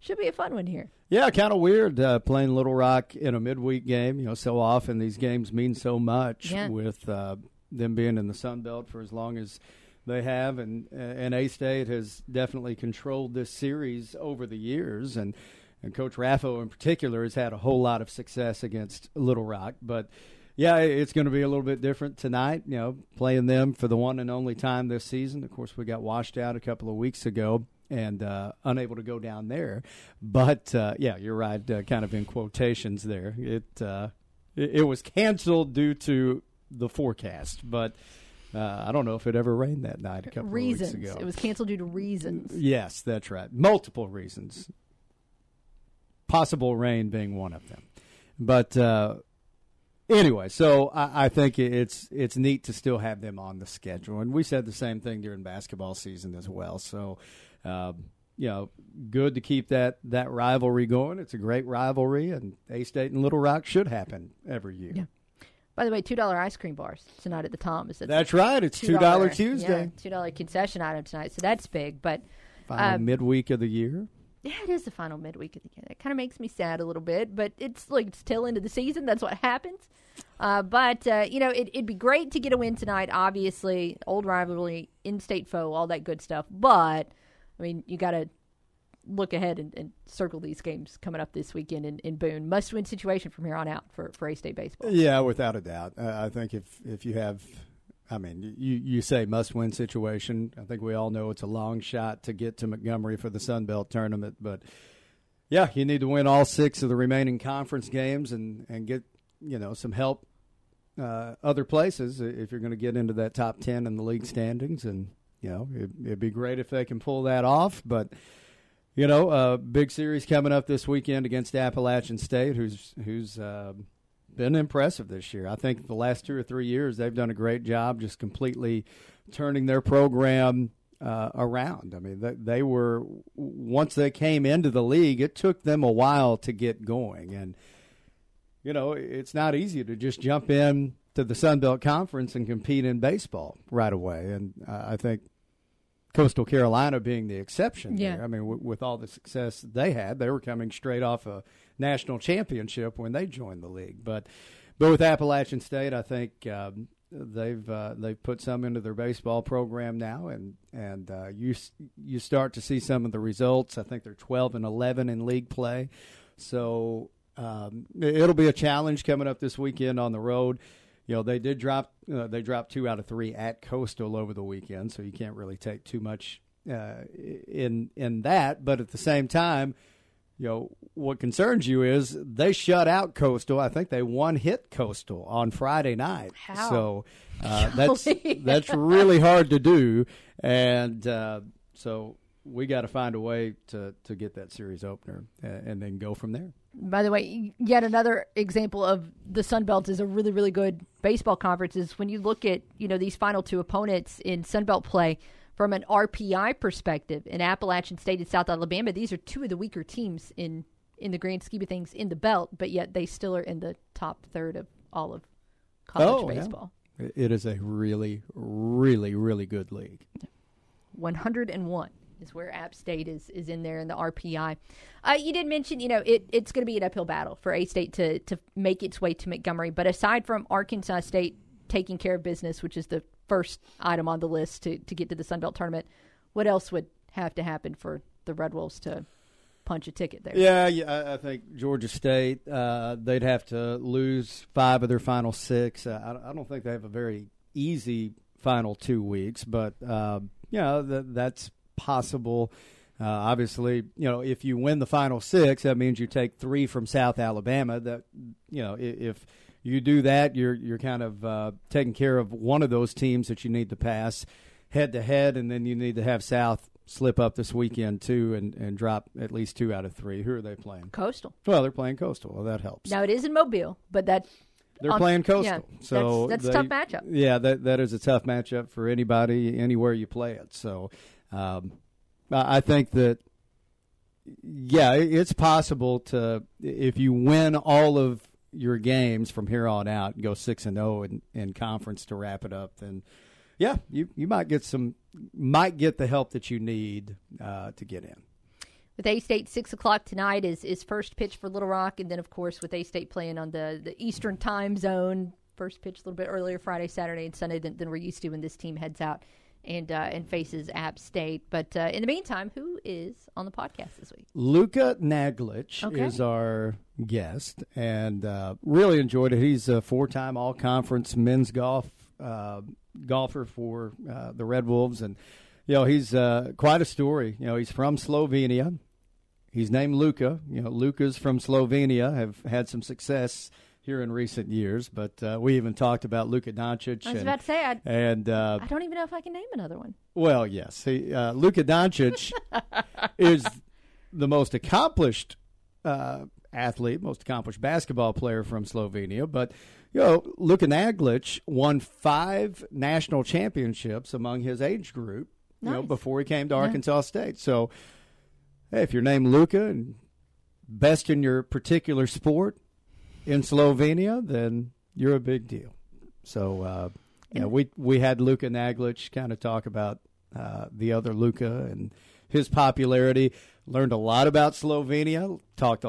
should be a fun one here. Yeah, kind of weird uh, playing Little Rock in a midweek game. You know, so often these games mean so much Yeah. with uh, them being in the Sun Belt for as long as they have, and and A State has definitely controlled this series over the years, and and Coach Raffo in particular has had a whole lot of success against Little Rock, but. Yeah, it's going to be a little bit different tonight. You know, playing them for the one and only time this season. Of course, we got washed out a couple of weeks ago and uh, unable to go down there. But uh, yeah, you're right. Uh, kind of in quotations there. It, uh, it it was canceled due to the forecast, but uh, I don't know if it ever rained that night a couple reasons. of weeks ago. It was canceled due to reasons. Yes, that's right. Multiple reasons. Possible rain being one of them. But uh, anyway, so I, I think it's it's neat to still have them on the schedule, and we said the same thing during basketball season as well. So, um, you know, good to keep that that rivalry going. It's a great rivalry, and A State and Little Rock should happen every year. Yeah. By the way, two dollar ice cream bars tonight at the Thomas. That's right. It's $2 Tuesday. Yeah, two dollar concession item tonight, so that's big. But Final um, midweek of the year. yeah, it is the final midweek of the year. It kind of makes me sad a little bit, but it's like it's tail end of the season. That's what happens. Uh, but uh, you know, it, it'd be great to get a win tonight. Obviously, old rivalry, in-state foe, all that good stuff. But I mean, you got to look ahead and, and circle these games coming up this weekend in, in Boone. Must-win situation from here on out for for A State baseball. Yeah, without a doubt. Uh, I think if if you have, I mean, you you say must win situation. I think we all know it's a long shot to get to Montgomery for the Sun Belt tournament, but yeah, you need to win all six of the remaining conference games and and get you know some help uh, other places if you're going to get into that top ten in the league standings, and you know it, it'd be great if they can pull that off. But you know, a uh, big series coming up this weekend against Appalachian State, who's who's uh, been impressive this year. I think the last two or three years they've done a great job, just completely turning their program uh, around. I mean, they, they, were once they came into the league, it took them a while to get going, and you know, it's not easy to just jump in to the Sun Belt Conference and compete in baseball right away. And uh, I think Coastal Carolina being the exception. Yeah. There. I mean, w- with all the success they had, they were coming straight off a national championship when they joined the league. But but with Appalachian State, I think um, they've uh, they've put some into their baseball program now, and and uh, you you start to see some of the results. I think they're twelve and eleven in league play, so um, it'll be a challenge coming up this weekend on the road. You know, they did drop uh, they dropped two out of three at Coastal over the weekend, so you can't really take too much uh, in in that. But at the same time, you know what concerns you is they shut out Coastal. I think they one hit Coastal on Friday night. How? So uh, that's that's really hard to do, and uh, so we got to find a way to to get that series opener and, and then go from there. By the way, yet another example of the Sun Belt is a really, really good baseball conference. Is when you look at you know these final two opponents in Sun Belt play from an RPI perspective in Appalachian State and South Alabama, these are two of the weaker teams in in the grand scheme of things in the belt, but yet they still are in the top third of all of college oh, baseball. Yeah. It is a really, really, really good league. 101 is where App State is is in there in the RPI. Uh, you did mention, you know, it, it's going to be an uphill battle for A State to to make its way to Montgomery. But aside from Arkansas State taking care of business, which is the first item on the list to to get to the Sun Belt tournament, what else would have to happen for the Red Wolves to punch a ticket there? Yeah, yeah I think Georgia State uh, they'd have to lose five of their final six. Uh, I, I, don't think they have a very easy final two weeks, but uh, you know that, that's possible. Uh, obviously, you know, if you win the final six, that means you take three from South Alabama. That you know, if you do that, you're you're kind of uh, taking care of one of those teams that you need to pass head to head, and then you need to have South slip up this weekend too and, and drop at least two out of three. Who are they playing? Coastal. Well, they're playing Coastal. Well, that helps. Now it is in Mobile, but that they're on, playing Coastal. Yeah, so that's, that's they, a tough matchup. Yeah, that that is a tough matchup for anybody anywhere you play it. So um, I think that yeah, it's possible to if you win all of your games from here on out, and go six and zero in, in conference to wrap it up, then yeah, you you might get some might get the help that you need uh, to get in. With A State, six o'clock tonight is is first pitch for Little Rock, and then of course with A State playing on the the Eastern Time Zone, first pitch a little bit earlier Friday, Saturday, and Sunday than, than we're used to when this team heads out and uh, and faces App State. But uh, in the meantime, who is on the podcast this week? Luka Naglic Okay. is our guest, and uh, really enjoyed it. He's a four-time All-Conference men's golf uh, golfer for uh, the Red Wolves, and you know he's uh, quite a story. You know he's from Slovenia. He's named Luca. You know Luka's from Slovenia have had some success here in recent years, but uh, we even talked about Luka Doncic. I was and, about to say, I, and uh, I don't even know if I can name another one. well, yes, he, uh, Luka Doncic is the most accomplished uh, athlete, most accomplished basketball player from Slovenia. But you know, Luka Naglic won five national championships among his age group. You know, before he came to Yeah. Arkansas State. So, hey, if you're named Luka and best in your particular sport in Slovenia, then you're a big deal. So, uh, you know, we we had Luka Naglic kind of talk about uh, the other Luka and his popularity. Learned a lot about Slovenia. Talked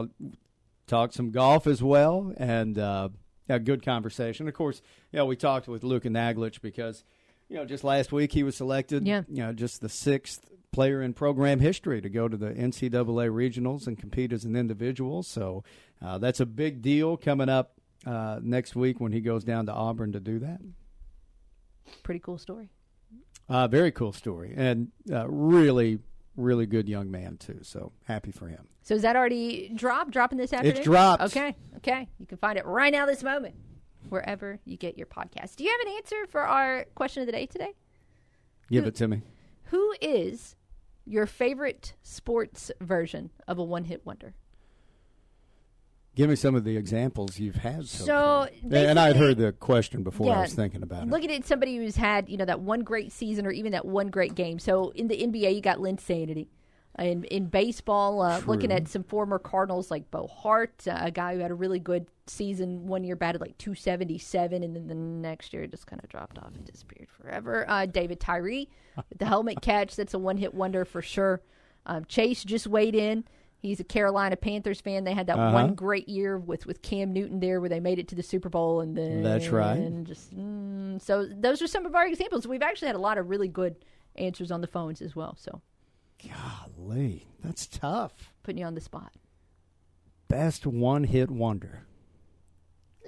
talked some golf as well, and uh, a good conversation. Of course, you know, we talked with Luka Naglic because you know just last week he was selected. Yeah. you know, just the sixth player in program history to go to the NCAA regionals and compete as an individual. So uh, that's a big deal coming up uh, next week when he goes down to Auburn to do that. Pretty cool story. Uh, very cool story, and uh, really, really good young man too. So happy for him. So is that already dropped? Dropping this afternoon? It's dropped. Okay, okay. You can find it right now this moment. wherever you get your podcast. Do you have an answer for our question of the day today? Give it to me. Who is your favorite sports version of a one hit wonder? Give me some of the examples you've had so, So, far. And I had heard the question before I was thinking about it. Looking at somebody who's had, you know, that one great season or even that one great game. So in the NBA, you got Linsanity. In, in baseball, uh, looking at some former Cardinals like Bo Hart, uh, a guy who had a really good season one year, batted like 277, and then the next year just kind of dropped off and disappeared forever. Uh, David Tyree, the helmet catch, that's a one hit wonder for sure. Um, Chase just weighed in. He's a Carolina Panthers fan. They had that Uh-huh. one great year with, with Cam Newton there where they made it to the Super Bowl and then That's right. and just mm, so those are some of our examples. We've actually had a lot of really good answers on the phones as well. So Golly, that's tough. putting you on the spot. Best one hit wonder.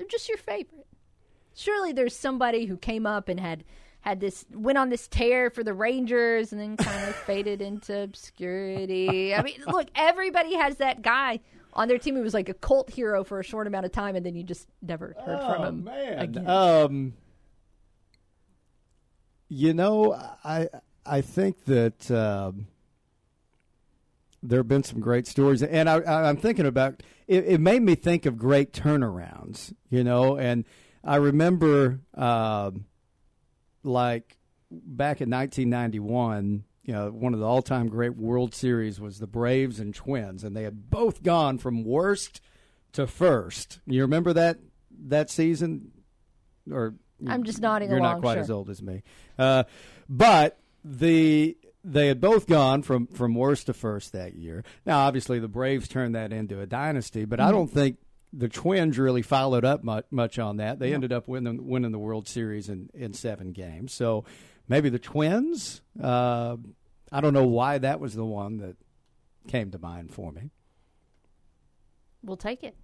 Just your favorite. Surely there's somebody who came up and had had this went on this tear for the Rangers and then kind of faded into obscurity. I mean, look, everybody has that guy on their team who was like a cult hero for a short amount of time, and then you just never heard from Oh, him man. again. Um, you know, I I think that um, there have been some great stories, and I, I, I'm thinking about it. It made me think of great turnarounds, you know, and I remember um, like back in 1991. You know, one of the all-time great World Series was the Braves and Twins, and they had both gone from worst to first. You remember that that season, or I'm just nodding You're along, not quite sure. as old as me, uh, but the they had both gone from from worst to first that year. Now, obviously, the Braves turned that into a dynasty, but I Mm-hmm. don't think the Twins really followed up much, much on that. They ended up winning winning the World Series in in seven games. So maybe the Twins. Uh, I don't know why that was the one that came to mind for me. We'll take it.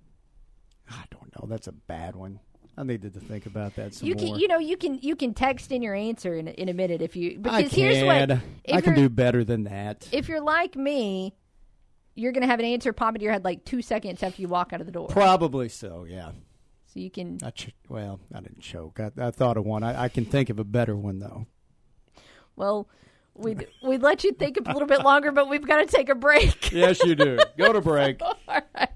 I don't know. That's a bad one. I needed to think about that some You more. can, you know, you can you can text in your answer in, a- in a minute if you because I here's can. what if I can do better than that. If you're like me, you're going to have an answer pop into your head like two seconds after you walk out of the door. Probably so. Yeah. So you can. I ch- well, I didn't choke. I, I thought of one. I, I can think of a better one though. Well, we'd we'd let you think a little bit longer, but we've got to take a break. Yes, you do. Go to break. All right.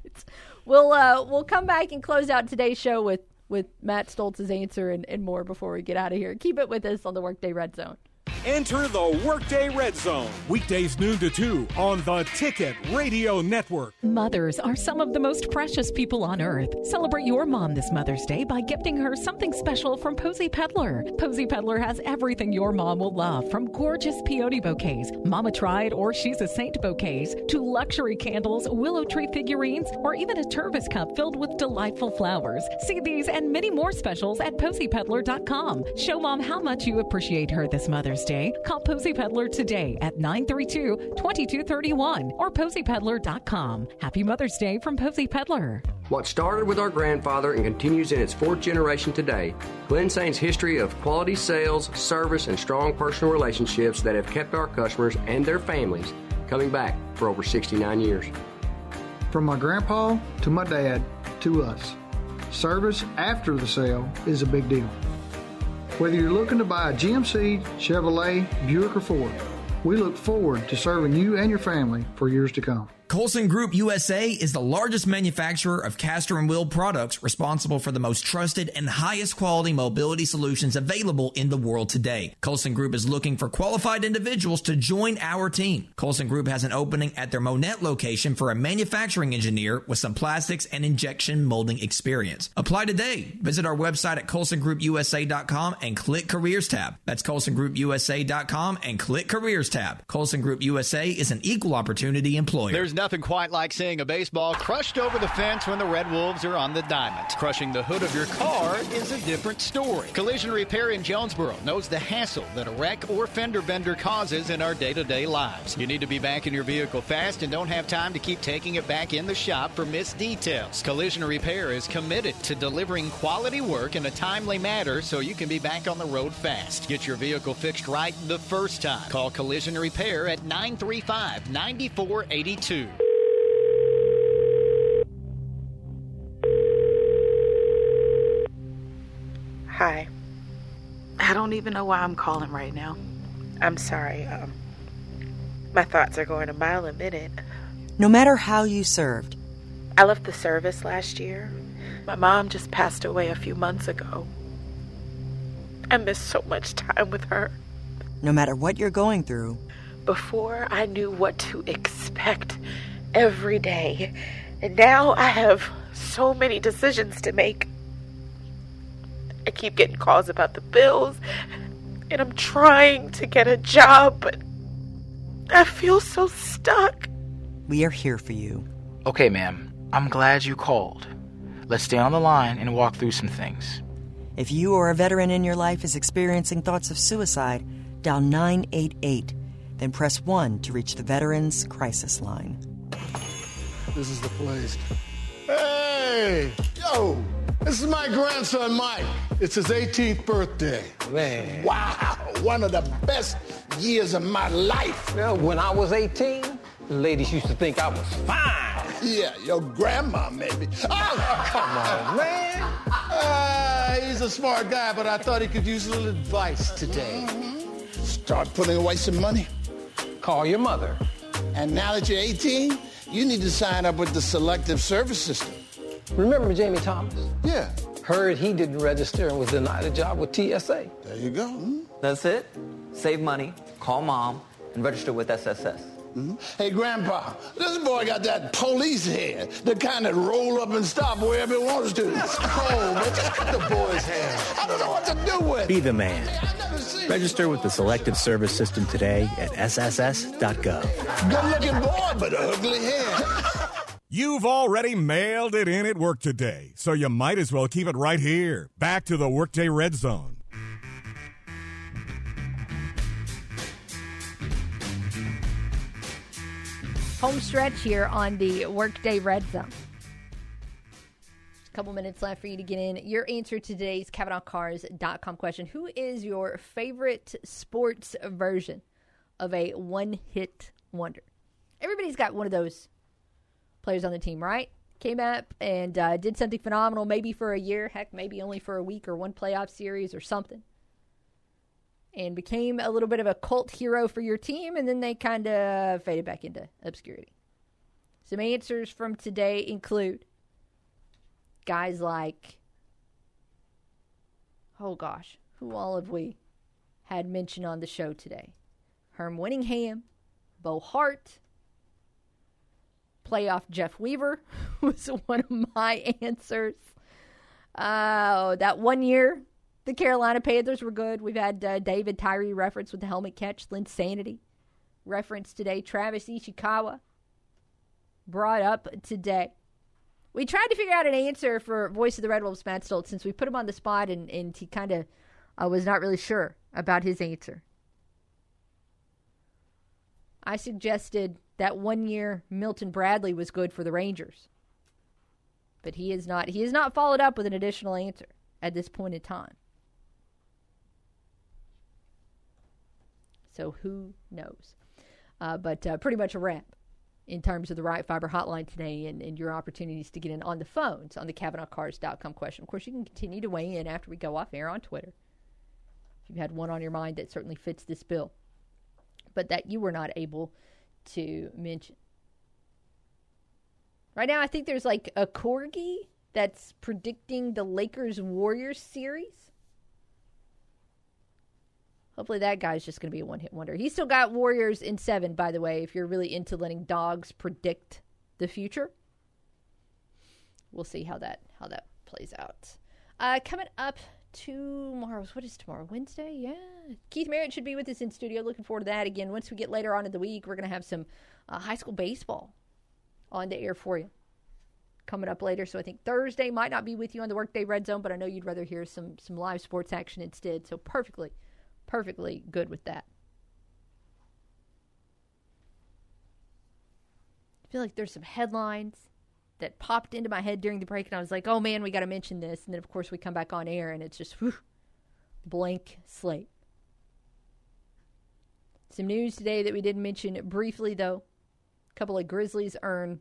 We'll uh we'll come back and close out today's show with with Matt Stolz's answer and, and more before we get out of here. Keep it with us on the Workday Red Zone. Enter the Workday Red Zone. Weekdays noon to 2 on the Ticket Radio Network. Mothers are some of the most precious people on earth. Celebrate your mom this Mother's Day by gifting her something special from Posy Peddler. Posy Peddler has everything your mom will love, from gorgeous peony bouquets, Mama Tried or She's a Saint bouquets, to luxury candles, willow tree figurines, or even a Tervis cup filled with delightful flowers. See these and many more specials at posypeddler.com. Show mom how much you appreciate her this Mother's Day. Call Posy Peddler today at 932 2231 or posypeddler.com. Happy Mother's Day from Posy Peddler. What started with our grandfather and continues in its fourth generation today, Glen Saint's history of quality sales, service, and strong personal relationships that have kept our customers and their families coming back for over 69 years. From my grandpa to my dad to us, service after the sale is a big deal. Whether you're looking to buy a GMC, Chevrolet, Buick, or Ford, we look forward to serving you and your family for years to come. Colson Group USA is the largest manufacturer of caster and wheel products responsible for the most trusted and highest quality mobility solutions available in the world today. Colson Group is looking for qualified individuals to join our team. Colson Group has an opening at their Monette location for a manufacturing engineer with some plastics and injection molding experience. Apply today. Visit our website at colsongroupusa.com and click careers tab. That's colsongroupusa.com and click careers tab. Colson Group USA is an equal opportunity employer. There's nothing quite like seeing a baseball crushed over the fence when the Red Wolves are on the diamond. Crushing the hood of your car is a different story. Collision Repair in Jonesboro knows the hassle that a wreck or fender bender causes in our day to day lives. You need to be back in your vehicle fast and don't have time to keep taking it back in the shop for missed details. Collision Repair is committed to delivering quality work in a timely manner so you can be back on the road fast. Get your vehicle fixed right the first time. Call Collision Repair at 935 9482. Don't even know why I'm calling right now. I'm sorry. Um, my thoughts are going a mile a minute. No matter how you served, I left the service last year. My mom just passed away a few months ago. I missed so much time with her. no matter what you're going through, Before I knew what to expect every day. And now I have so many decisions to make. I keep getting calls about the bills, and I'm trying to get a job, but I feel so stuck. we are here for you. Okay, ma'am. I'm glad you called. Let's stay on the line and walk through some things. If you or a veteran in your life is experiencing thoughts of suicide, dial 988, then press 1 to reach the Veterans Crisis Line. This is the place. Hey! Yo! This is my grandson, Mike. It's his 18th birthday. Man. Wow! One of the best years of my life. Well, when I was 18, ladies used to think I was fine. Yeah, your grandma, maybe. Oh, come on, man. Uh, he's a smart guy, but I thought he could use a little advice today. Start putting away some money. Call your mother. And now that you're 18, you need to sign up with the Selective Service System. Remember Jamie Thomas? Yeah. Heard he didn't register and was denied a job with TSA. There you go. That's it. Save money, call mom, and register with SSS. Mm-hmm. Hey, Grandpa, this boy got that police hair, the kind that roll up and stop wherever it wants to. That's cold, man. Just cut the boy's hair. I don't know what to do with. Be the man. Register with the Selective Service System today at sss.gov. Good-looking boy, but ugly hair. You've already mailed it in at work today, so you might as well keep it right here. Back to the Workday Red Zone. Home stretch here on the Workday Red Zone. Just a couple minutes left for you to get in. Your answer to today's CavenaughCars.com question Who is your favorite sports version of a one hit wonder? Everybody's got one of those players on the team, right? Came up and uh, did something phenomenal, maybe for a year, heck, maybe only for a week or one playoff series or something and became a little bit of a cult hero for your team, and then they kind of faded back into obscurity. Some answers from today include guys like, oh gosh, who all have we had mentioned on the show today? Herm Winningham, Bo Hart, playoff Jeff Weaver was one of my answers. Uh, that one year the Carolina Panthers were good. We've had uh, David Tyree reference with the helmet catch. Linsanity reference today. Travis Ishikawa brought up today. We tried to figure out an answer for Voice of the Red Wolves, Matt Stolz, since we put him on the spot and, and he kind of uh, was not really sure about his answer. I suggested that one year Milton Bradley was good for the Rangers. But he is not he is not followed up with an additional answer at this point in time. So who knows? Uh, but uh, pretty much a wrap in terms of the Ritter Fiber hotline today and, and your opportunities to get in on the phones on the CavenaughCars.com question. Of course, you can continue to weigh in after we go off air on Twitter. If you've had one on your mind that certainly fits this bill, but that you were not able to mention. Right now, I think there's like a corgi that's predicting the Lakers Warriors series. Hopefully that guy's just going to be a one hit wonder. He's still got Warriors in seven, by the way, if you're really into letting dogs predict the future. We'll see how that how that plays out. Uh, coming up tomorrow's what is tomorrow? Wednesday? Yeah. Keith Merritt should be with us in studio. Looking forward to that. Again, once we get later on in the week, we're going to have some uh, high school baseball on the air for you coming up later. So I think Thursday might not be with you on the Workday Red Zone, but I know you'd rather hear some some live sports action instead. So perfectly perfectly good with that. I feel like there's some headlines that popped into my head during the break, and I was like, oh man, we got to mention this. And then, of course, we come back on air, and it's just whew, blank slate. Some news today that we didn't mention briefly, though. A couple of Grizzlies earn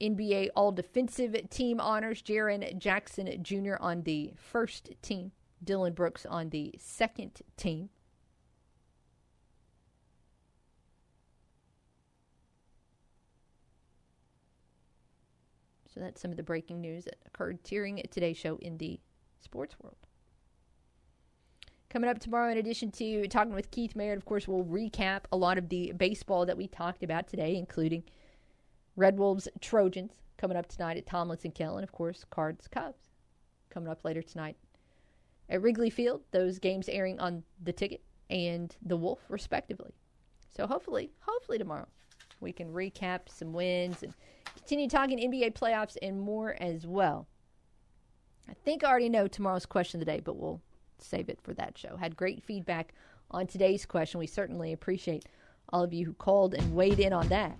NBA All Defensive Team honors. Jaren Jackson Jr. on the first team Dillon Brooks on the second team. So that's some of the breaking news that occurred during today's show in the sports world. Coming up tomorrow, in addition to talking with Keith Mayer, of course, we'll recap a lot of the baseball that we talked about today, including Red Wolves Trojans coming up tonight at Tomlinson Kell, and of course, Cards Cubs coming up later tonight at Wrigley Field. Those games airing on the ticket and the Wolf, respectively. So hopefully, hopefully tomorrow we can recap some wins and continue talking NBA playoffs and more as well. I think I already know tomorrow's question of the day, but we'll save it for that show. Had great feedback on today's question. We certainly appreciate all of you who called and weighed in on that.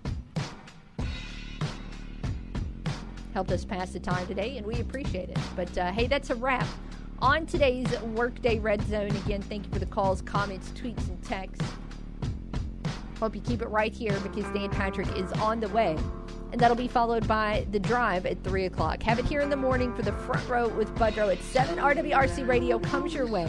Helped us pass the time today, and we appreciate it. But uh, hey, that's a wrap on today's Workday Red Zone. Again, thank you for the calls, comments, tweets, and texts. Hope you keep it right here because Dan Patrick is on the way. And that'll be followed by The Drive at 3 o'clock. Have it here in the morning for the front row with Budrow at 7. RWRC Radio comes your way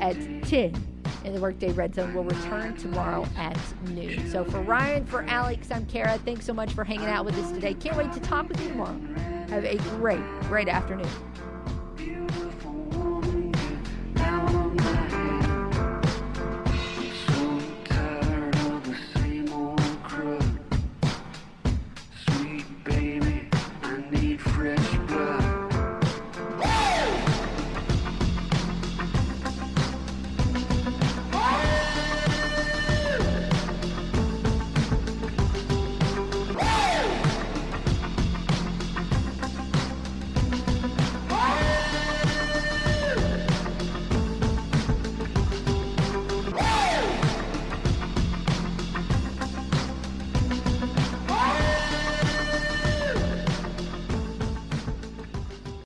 at 10 and the Workday Red Zone. will return tomorrow at noon. So for Ryan, for Alex, I'm Kara. Thanks so much for hanging out with us today. Can't wait to talk with you tomorrow. Have a great, great afternoon.